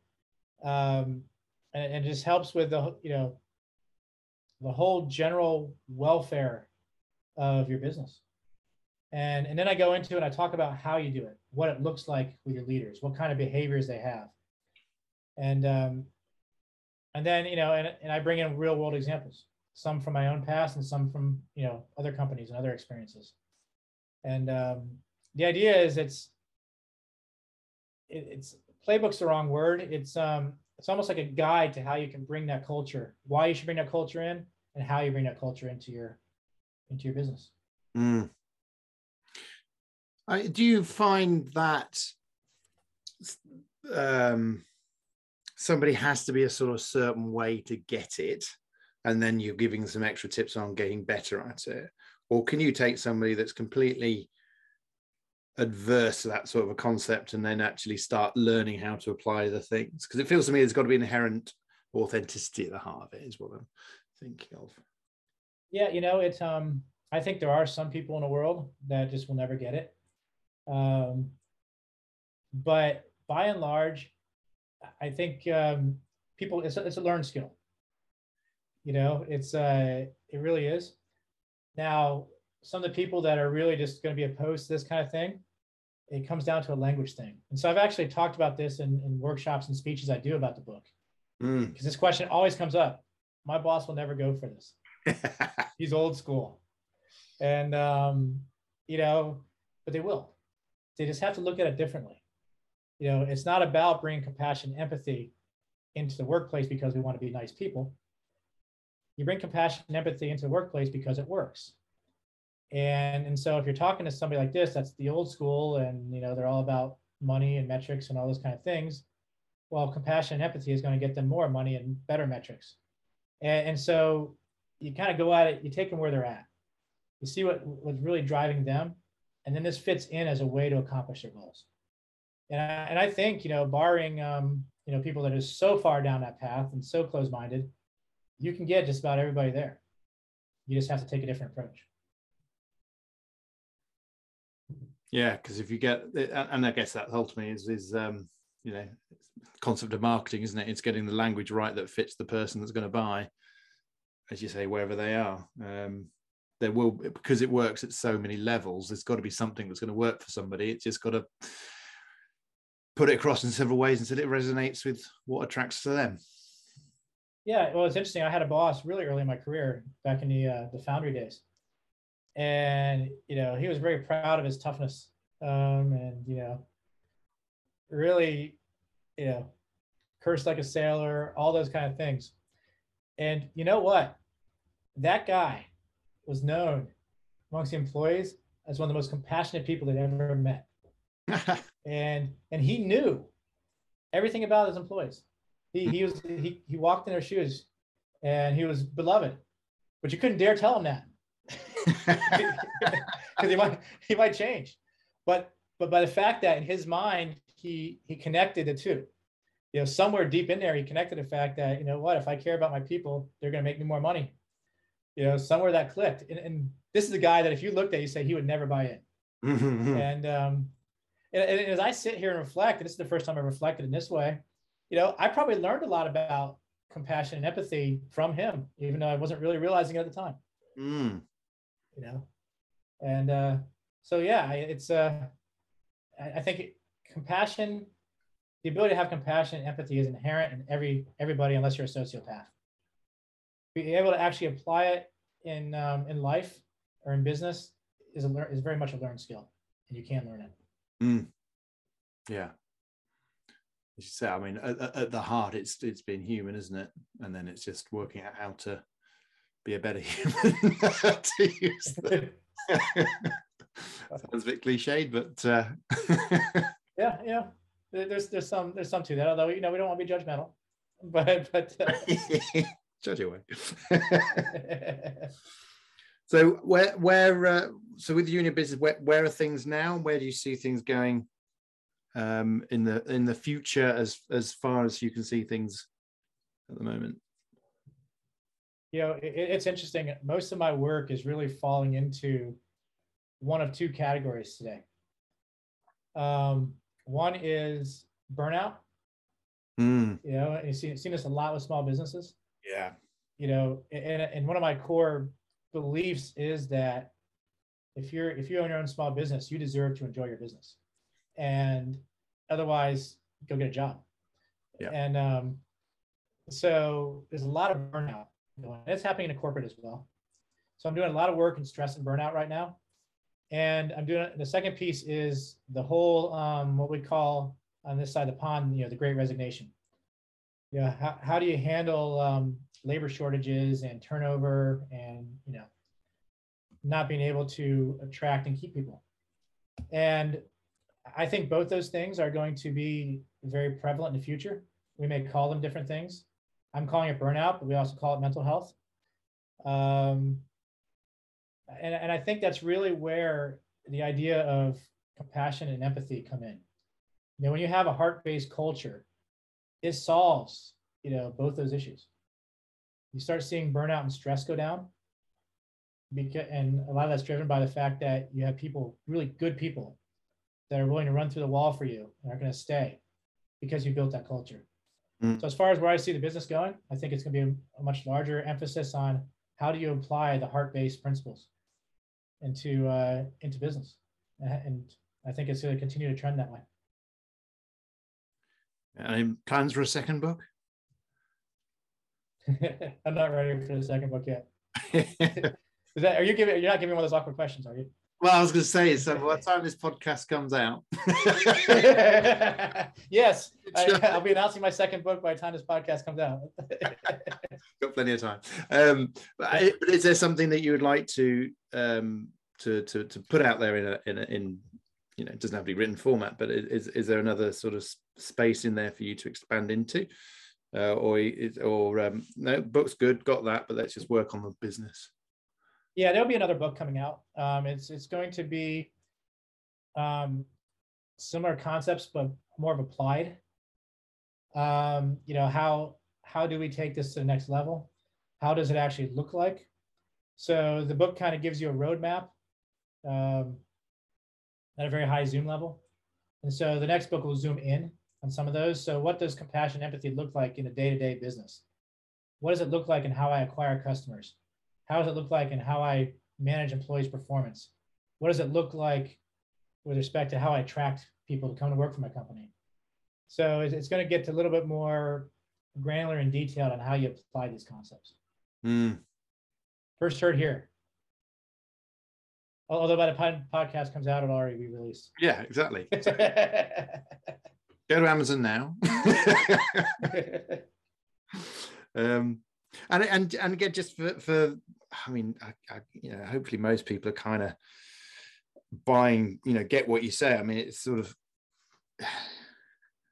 um, and, and it just helps with the you know the whole general welfare of your business. And, and then I go into it, I talk about how you do it, what it looks like with your leaders, what kind of behaviors they have. And um, and then, you know, and, and I bring in real world examples, some from my own past and some from, you know, other companies and other experiences. And um, the idea is it's it, it's playbook's the wrong word. It's um it's almost like a guide to how you can bring that culture, why you should bring that culture in, and how you bring that culture into your into your business. Mm. I, do you find that um, somebody has to be a sort of certain way to get it, and then you're giving some extra tips on getting better at it, or can you take somebody that's completely adverse to that sort of a concept and then actually start learning how to apply the things? Because it feels to me there's got to be inherent authenticity at the heart of it is what i'm thinking of. Yeah you know it's um i think there are some people in the world that just will never get it. Um but by and large i think um people it's a, it's a learned skill. You know it's uh it really is now some of the people that are really just going to be opposed to this kind of thing it comes down to a language thing. And so I've actually talked about this in, in workshops and speeches I do about the book. Because mm. this question always comes up. My boss will never go for this. He's old school. And, um, you know, but they will. They just have to look at it differently. You know, it's not about bringing compassion, empathy into the workplace because we want to be nice people. You bring compassion and empathy into the workplace because it works. And and so if you're talking to somebody like this that's the old school and you know they're all about money and metrics and all those kind of things well compassion and empathy is going to get them more money and better metrics. And, and so you kind of go at it you take them where they're at. You see what what's really driving them and then this fits in as a way to accomplish their goals. And I, and I think you know barring um, you know people that are so far down that path and so close-minded you can get just about everybody there you just have to take a different approach Yeah, because if you get, and I guess that ultimately is is um, you know concept of marketing, isn't it? It's getting the language right that fits the person that's going to buy, as you say, wherever they are. Um, there will because it works at so many levels. There's got to be something that's going to work for somebody. It's just got to put it across in several ways until it resonates with what attracts to them. Yeah, well, it's interesting. I had a boss really early in my career, back in the uh, the foundry days, and you know he was very proud of his toughness um, and you know really you know cursed like a sailor all those kind of things. And you know what? That guy was known amongst the employees as one of the most compassionate people they'd ever met. And and he knew everything about his employees he he was he, he walked in their shoes and he was beloved but you couldn't dare tell him that because he might he might change. But but by the fact that in his mind he he connected the two. You know, somewhere deep in there, he connected the fact that you know what, if I care about my people, they're going to make me more money. You know, somewhere that clicked. And, and this is a guy that if you looked at, you say he would never buy it. Mm-hmm. And um, and, and as I sit here and reflect, and this is the first time I reflected in this way, you know, I probably learned a lot about compassion and empathy from him, even though I wasn't really realizing it at the time. Mm you know? And uh, so yeah it's uh, i think compassion the ability to have compassion and empathy is inherent in every everybody unless you're a sociopath. Being able to actually apply it in um, in life or in business is a is very much a learned skill and you can learn it. Mm. yeah you say i mean at, at, the heart it's it's being human isn't it and then it's just working out how to be a better human to use. Sounds a bit cliched, but uh... yeah, yeah. There's there's some there's some to that. Although you know we don't want to be judgmental, but but uh... judge away. so where where uh, so with the union business, where where are things now? Where do you see things going um, in the in the future as as far as you can see things at the moment? you know, it, it's interesting. Most of my work is really falling into one of two categories today. Um, one is burnout. Mm. You know, you've seen, seen this a lot with small businesses. Yeah. You know, and, and one of my core beliefs is that if you're if you own your own small business, you deserve to enjoy your business, and otherwise, go get a job. Yeah. And um, so there's a lot of burnout going. It's happening in a corporate as well. So I'm doing a lot of work in stress and burnout right now. And I'm doing the second piece is the whole um, what we call on this side of the pond, you know, the great resignation. Yeah, how, how do you handle um, labor shortages and turnover and you know not being able to attract and keep people? And I think both those things are going to be very prevalent in the future. We may call them different things. I'm calling it burnout, but we also call it mental health. Um, and, and I think that's really where the idea of compassion and empathy come in. You know, when you have a heart-based culture, it solves, you know, both those issues. You start seeing burnout and stress go down. Because, and a lot of that's driven by the fact that you have people, really good people, that are willing to run through the wall for you and are going to stay because you built that culture. Mm. So as far as where I see the business going, I think it's going to be a, a much larger emphasis on how do you apply the heart-based principles into uh, into business, and I think it's going to continue to trend that way. Any plans for a second book? I'm not ready for the second book yet. Is that are you giving? You're not giving one of those awkward questions, are you? Well, I was going to say, so by the time this podcast comes out, yes, I, will be announcing my second book by the time this podcast comes out. Got plenty of time. Um, but, is there something that you would like to um, to, to to put out there in a, in a, in you know it doesn't have to be written format, but is is there another sort of space in there for you to expand into, uh, or or um, no, book's good, got that, but let's just work on the business. Yeah, there'll be another book coming out. Um, it's it's going to be um, similar concepts, but more of applied. Um, you know how how do we take this to the next level? How does it actually look like? So the book kind of gives you a roadmap um, at a very high zoom level, and so the next book will zoom in on some of those. So what does compassion, empathy look like in a day-to-day business? What does it look like in how I acquire customers? How does it look like and how I manage employees' performance? What does it look like with respect to how I attract people to come to work for my company? So it's, it's going to get a little bit more granular and detailed on how you apply these concepts. Mm. First heard here. Although by the time podcast comes out, it'll already be released. Yeah, exactly. Go to Amazon now. um, and and and again, just for, for I mean, I, I, you know, hopefully most people are kind of buying, you know, get what you say. I mean, it's sort of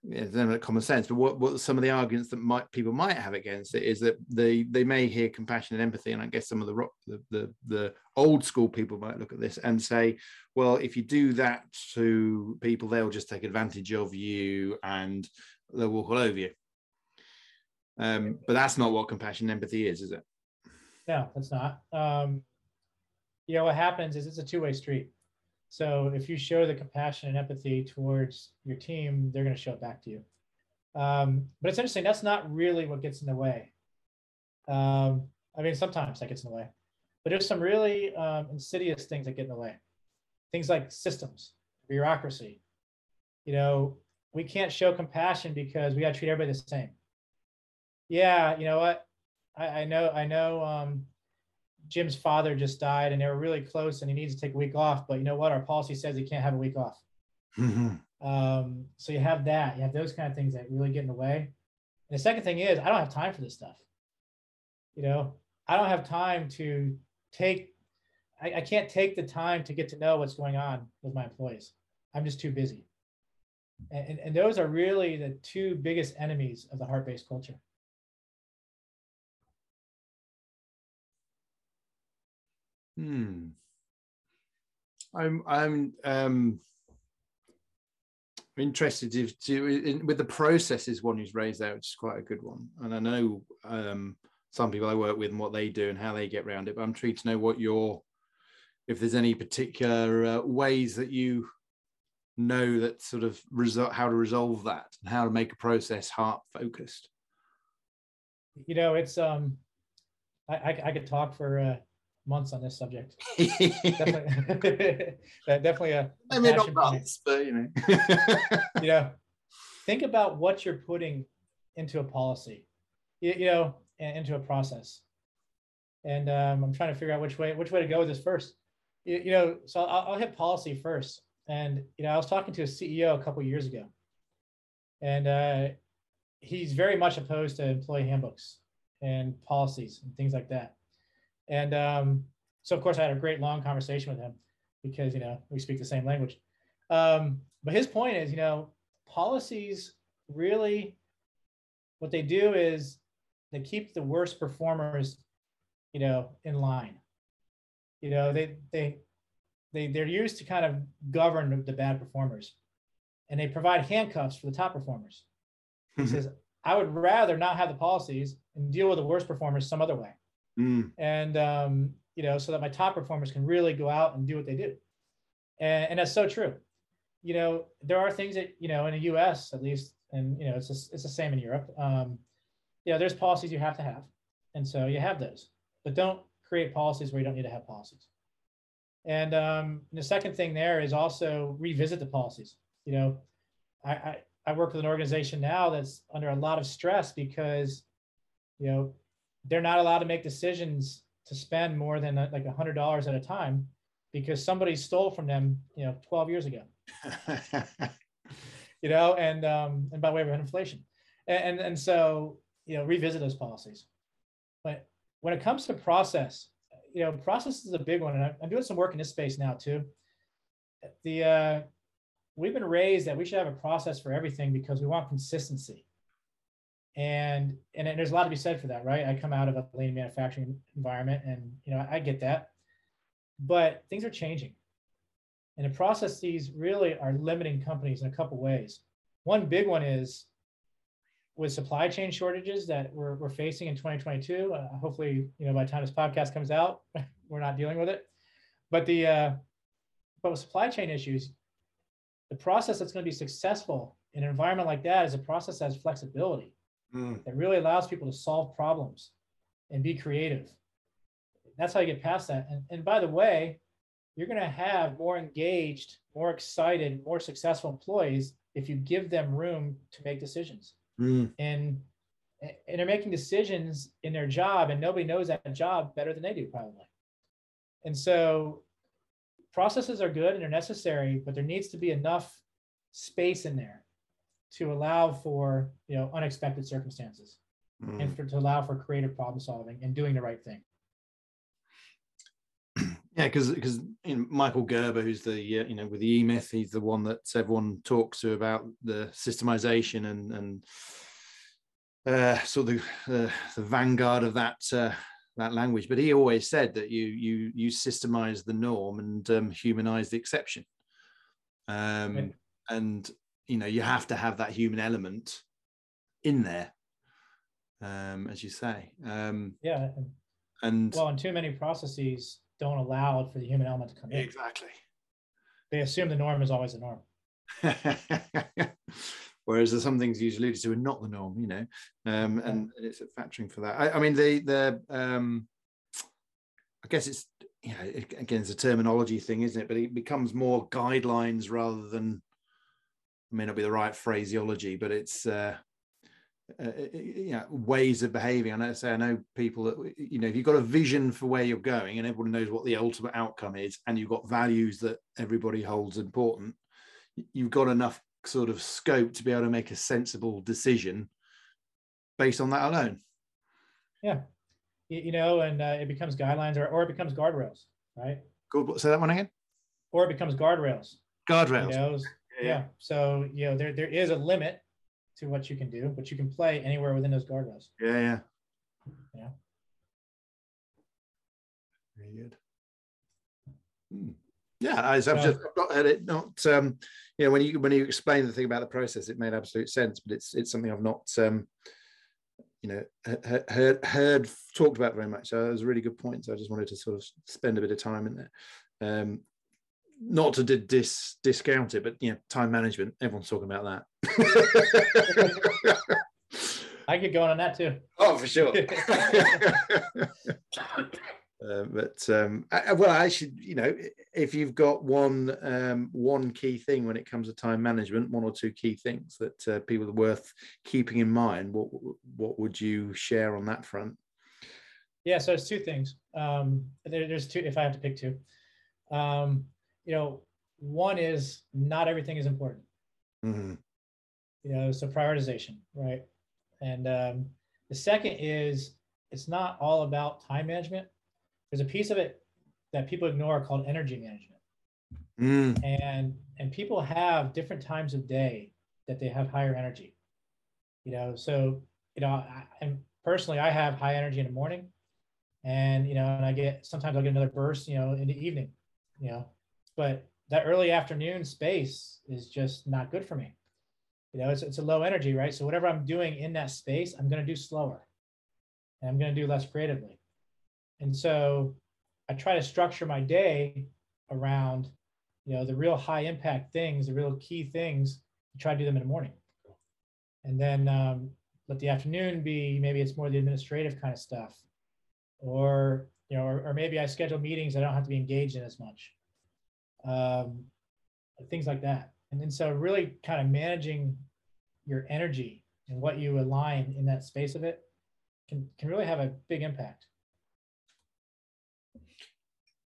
yeah, not common sense, but what, what some of the arguments that might people might have against it is that they they may hear compassion and empathy, and I guess some of the the the, the old school people might look at this and say, well, if you do that to people, they'll just take advantage of you and they'll walk all over you. Um, but that's not what compassion and empathy is, is it? No, that's not. Um, you know, what happens is it's a two-way street. So if you show the compassion and empathy towards your team, they're going to show it back to you. Um, but it's interesting. That's not really what gets in the way. Um, I mean, sometimes that gets in the way, but there's some really um, insidious things that get in the way. Things like systems, bureaucracy. You know, we can't show compassion because we got to treat everybody the same. Yeah, you know what? I, I know, I know. Um, Jim's father just died, and they were really close, and he needs to take a week off. But you know what? Our policy says he can't have a week off. Mm-hmm. Um, so you have that. You have those kind of things that really get in the way. And the second thing is, I don't have time for this stuff. You know, I don't have time to take. I, I can't take the time to get to know what's going on with my employees. I'm just too busy. And, and, and those are really the two biggest enemies of the heart-based culture. Hmm. I'm I'm um interested to, to in, with the processes one who's raised there, which is quite a good one. And I know um, some people I work with and what they do and how they get around it. But I'm intrigued to know what your if there's any particular uh, ways that you know that sort of result how to resolve that and how to make a process heart focused. You know, it's um, I I, I could talk for. Uh months on this subject. definitely, definitely a. I mean, not months, but you know. you know, think about what you're putting into a policy, you, you know, into a process. And um, I'm trying to figure out which way which way to go with this first. You, you know, so I'll, I'll, hit policy first. And you know, I was talking to a CEO a couple years ago, and uh, he's very much opposed to employee handbooks and policies and things like that. And um, so, of course, I had a great long conversation with him because you know we speak the same language. Um, but his point is, you know, policies really what they do is they keep the worst performers, you know, in line. You know, they they they they're used to kind of govern the bad performers, and they provide handcuffs for the top performers. He mm-hmm. says, I would rather not have the policies and deal with the worst performers some other way. Mm. And um, you know, so that my top performers can really go out and do what they do. And, and that's so true. You know, there are things that, you know, in the US at least, and you know, it's just, it's the same in Europe. Um, you know, there's policies you have to have. And so you have those, but don't create policies where you don't need to have policies. And um, the second thing there is also revisit the policies. You know, I, I, I work with an organization now that's under a lot of stress because, you know, they're not allowed to make decisions to spend more than uh, like a hundred dollars at a time because somebody stole from them, you know, 12 years ago. you know, and um, and by way of inflation. And, and and so, you know, revisit those policies. But when it comes to process, you know, process is a big one. And I'm doing some work in this space now too. The uh, we've been raised that we should have a process for everything because we want consistency and and there's a lot to be said for that right? I come out of a lean manufacturing environment and you know i get that. But things are changing. And the processes really are limiting companies in a couple ways. One big one is with supply chain shortages that we're, we're facing in 2022 uh, hopefully you know by the time this podcast comes out we're not dealing with it. But the uh, but with supply chain issues the process that's going to be successful in an environment like that is a process that has flexibility mm. that really allows people to solve problems and be creative. That's how you get past that. And, and by the way, you're going to have more engaged, more excited, more successful employees if you give them room to make decisions. Mm. And and they're making decisions in their job, and nobody knows that job better than they do, probably. And so processes are good and they're necessary, but there needs to be enough space in there to allow for you know unexpected circumstances mm. and for, to allow for creative problem solving and doing the right thing. Yeah because because you know, michael gerber who's the uh, you know with the e-myth he's the one that everyone talks to about the systemization and and uh, sort of the, uh, the vanguard of that uh, that language. But he always said that you you you systemize the norm and um, humanize the exception. Um, and you know you have to have that human element in there um as you say. Um yeah and well and too many processes don't allow for the human element to come in. Exactly. They assume the norm is always the norm. Whereas there's some things you alluded to are not the norm you know um and it's factoring for that. I, I mean the the um i guess it's you know again it's a terminology thing isn't it? But it becomes more guidelines rather than may not be the right phraseology, but it's uh, uh, you know ways of behaving. I know say I know people that you know if you've got a vision for where you're going and everyone knows what the ultimate outcome is, and you've got values that everybody holds important, you've got enough sort of scope to be able to make a sensible decision based on that alone. Yeah, you know, and uh, it becomes guidelines or, or it becomes guardrails, right? Good. Say that one again. Or it becomes guardrails. Guardrails. You know, yeah. So you know there there is a limit to what you can do, but you can play anywhere within those guardrails. Yeah, yeah. Yeah. Very good. Hmm. Yeah, I, have so, just not heard it. Not um, you know when you when you explain the thing about the process, it made absolute sense. But it's it's something I've not um, you know heard heard talked about very much. So it was a really good point. So I just wanted to sort of spend a bit of time in there. Um, not to dis, discount it, but you know, time management. Everyone's talking about that. I could go on on that too. Oh, for sure. Uh, but um, well, I, well, actually, you know, if you've got one um, one key thing when it comes to time management, one or two key things that uh, people are worth keeping in mind, what what would you share on that front? Yeah, so it's two things. Um, there, there's two. If I have to pick two, um, you know, one is not everything is important. Mm-hmm. You know, so prioritization, right? And um, the second is it's not all about time management there's a piece of it that people ignore called energy management. Mm. And and people have different times of day that they have higher energy. You know, so you know, I, and personally, I have high energy in the morning, and you know, and I get sometimes I'll get another burst, you know, in the evening. You know, but that early afternoon space is just not good for me. You know, it's it's a low energy, right? So whatever I'm doing in that space, I'm going to do slower, and I'm going to do less creatively. And so I try to structure my day around, you know, the real high impact things, the real key things, and try to do them in the morning. And then um, let the afternoon be maybe it's more the administrative kind of stuff, or you know, or, or maybe I schedule meetings I don't have to be engaged in as much, um, things like that. And then so really kind of managing your energy and what you align in that space of it can can really have a big impact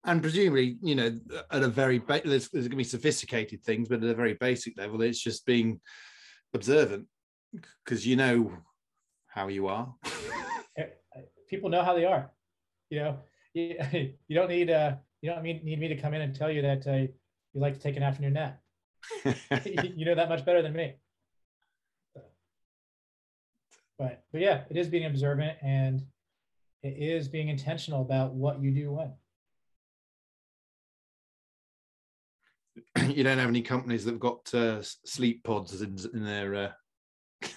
and presumably, you know, at a very ba- there's, there's going to be sophisticated things, but at a very basic level, it's just being observant because you know how you are. People know how they are. You know, you, you don't need uh, you don't need, need me to come in and tell you that uh, you like to take an afternoon nap. you know that much better than me. But but yeah, it is being observant and it is being intentional about what you do when. you don't have any companies that've got uh, sleep pods in, in their uh,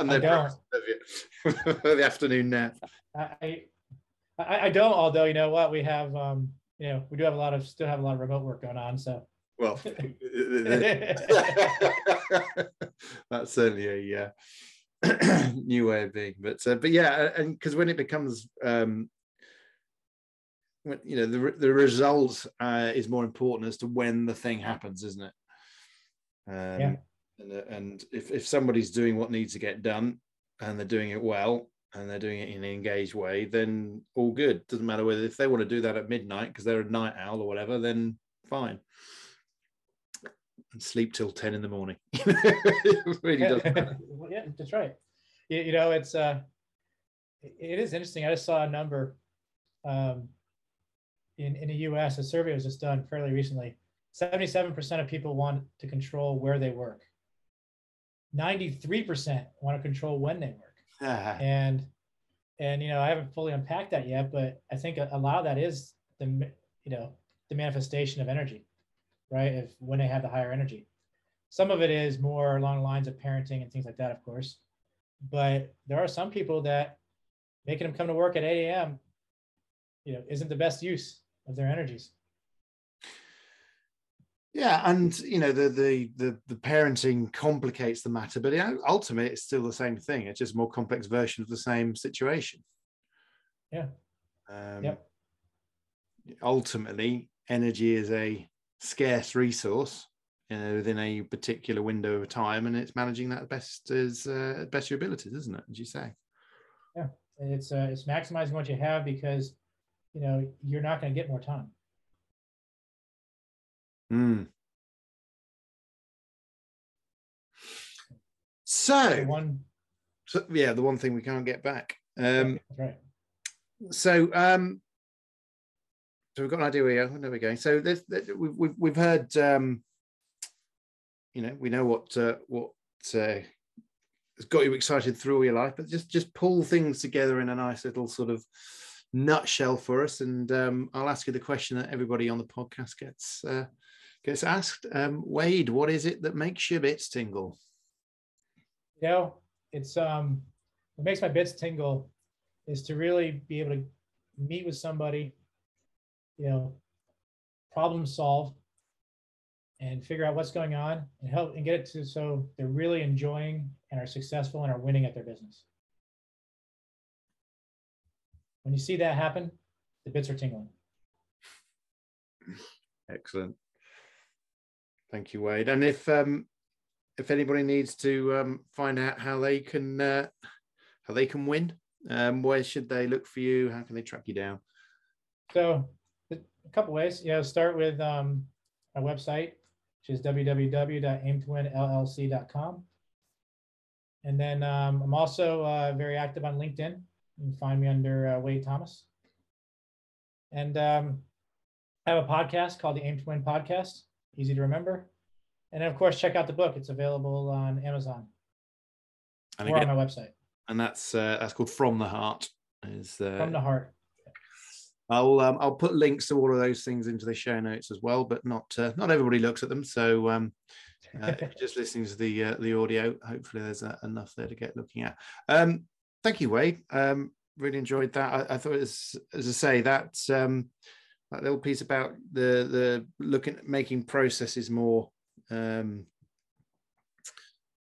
and their the afternoon nap. I, I, I don't. Although you know what, we have um, you know we do have a lot of still have a lot of remote work going on. So well, that's certainly a uh, new way of being. But uh, but yeah, and because when it becomes um, you know the the result uh, is more important as to when the thing happens, isn't it? Um, yeah. And, uh, and if if somebody's doing what needs to get done and they're doing it well and they're doing it in an engaged way, then all good. Doesn't matter whether if they want to do that at midnight because they're a night owl or whatever, then fine. And sleep till ten in the morning. really yeah. doesn't matter. yeah, that's right. You, you know, it's uh, it is interesting. I just saw a number. Um, in, in the US, a survey was just done fairly recently. 77% of people want to control where they work. 93% want to control when they work. Uh-huh. and and you know, I haven't fully unpacked that yet, but I think a, a lot of that is the you know, the manifestation of energy, right? If when they have the higher energy. Some of it is more along the lines of parenting and things like that, of course. But there are some people that making them come to work at 8 a.m. you know isn't the best use of their energies. Yeah, and you know the the the, the parenting complicates the matter, but ultimately it's still the same thing. It's just a more complex version of the same situation. Yeah. Um, yep. Ultimately, energy is a scarce resource you know, within a particular window of time, and it's managing that best as uh, best your abilities, isn't it? As you say. Yeah, it's uh, it's maximizing what you have because you know, you're not going to get more time. Hmm. So, one, so, yeah, the one thing we can't get back. Um, right. So, um, so we've got an idea where, where we're going. So, this, we've, we've we've heard, um, you know, we know what uh, what uh, has got you excited through all your life, but just just pull things together in a nice little sort of nutshell for us, and um, I'll ask you the question that everybody on the podcast gets uh, gets asked. Um, Wade, what is it that makes your bits tingle? You know, it's um, what makes my bits tingle is to really be able to meet with somebody, you know, problem solve, and figure out what's going on and help and get it to so they're really enjoying and are successful and are winning at their business when you see that happen, the bits are tingling. Excellent. Thank you, Wade. And if um, if anybody needs to um, find out how they can uh, how they can win, um, where should they look for you? How can they track you down? So a couple ways. Yeah, start with um, our website, which is www.aimtowinllc.com. And then um, I'm also uh, very active on LinkedIn. You can find me under uh, Wade Thomas. And um, I have a podcast called the Aim to Win Podcast, easy to remember. And of course, check out the book. It's available on Amazon and or again, on my website. And that's uh, that's called From the Heart. Is uh, From the Heart. I'll um, I'll put links to all of those things into the show notes as well, but not uh, not everybody looks at them. So um, uh, just listening to the uh, the audio, hopefully there's uh, enough there to get looking at. Um, thank you, Wade. Um, really enjoyed that. I, I thought, as as I say, that um, that little piece about the the looking at making processes more, um,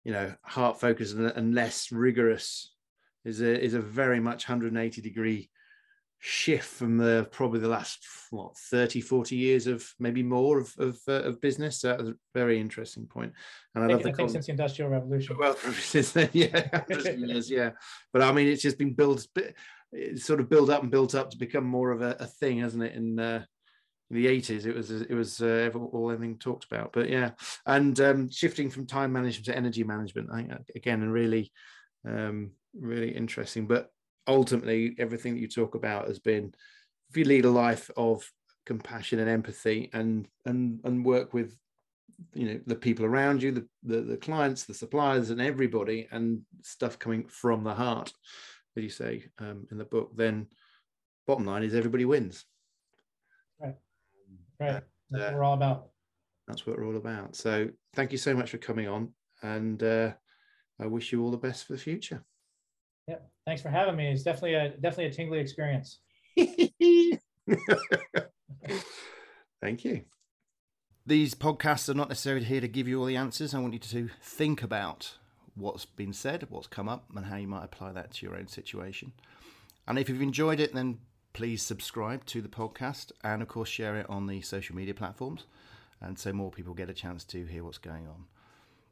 you know, heart focused and, and less rigorous is a is a very much 180 degree shift from the probably the last what 30 40 years of maybe more of of, uh, of business. So that was a very interesting point. And i, I love the I think since the industrial revolution. Well since then yeah years, yeah. But i mean it's just been built it's sort of built up and built up to become more of a, a thing hasn't it in uh, in the 80s it was it was uh, all everything talked about but yeah. And um, shifting from time management to energy management i uh, again and really um, really interesting but ultimately everything that you talk about has been if you lead a life of compassion and empathy and and and work with you know the people around you the, the the, clients the suppliers and everybody and stuff coming from the heart as you say um, in the book then bottom line is everybody wins right right that's uh, what we're all about that's what we're all about so thank you so much for coming on and uh, i wish you all the best for the future yeah, thanks for having me. It's definitely a definitely a tingly experience. Thank you. These podcasts are not necessarily here to give you all the answers. I want you to think about what's been said, what's come up, and how you might apply that to your own situation. And if you've enjoyed it, then please subscribe to the podcast and, of course, share it on the social media platforms. And so more people get a chance to hear what's going on.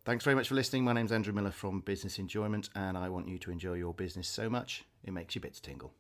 Thanks very much for listening. My name's Andrew Miller from Business Enjoyment, and I want you to enjoy your business so much it makes your bits tingle.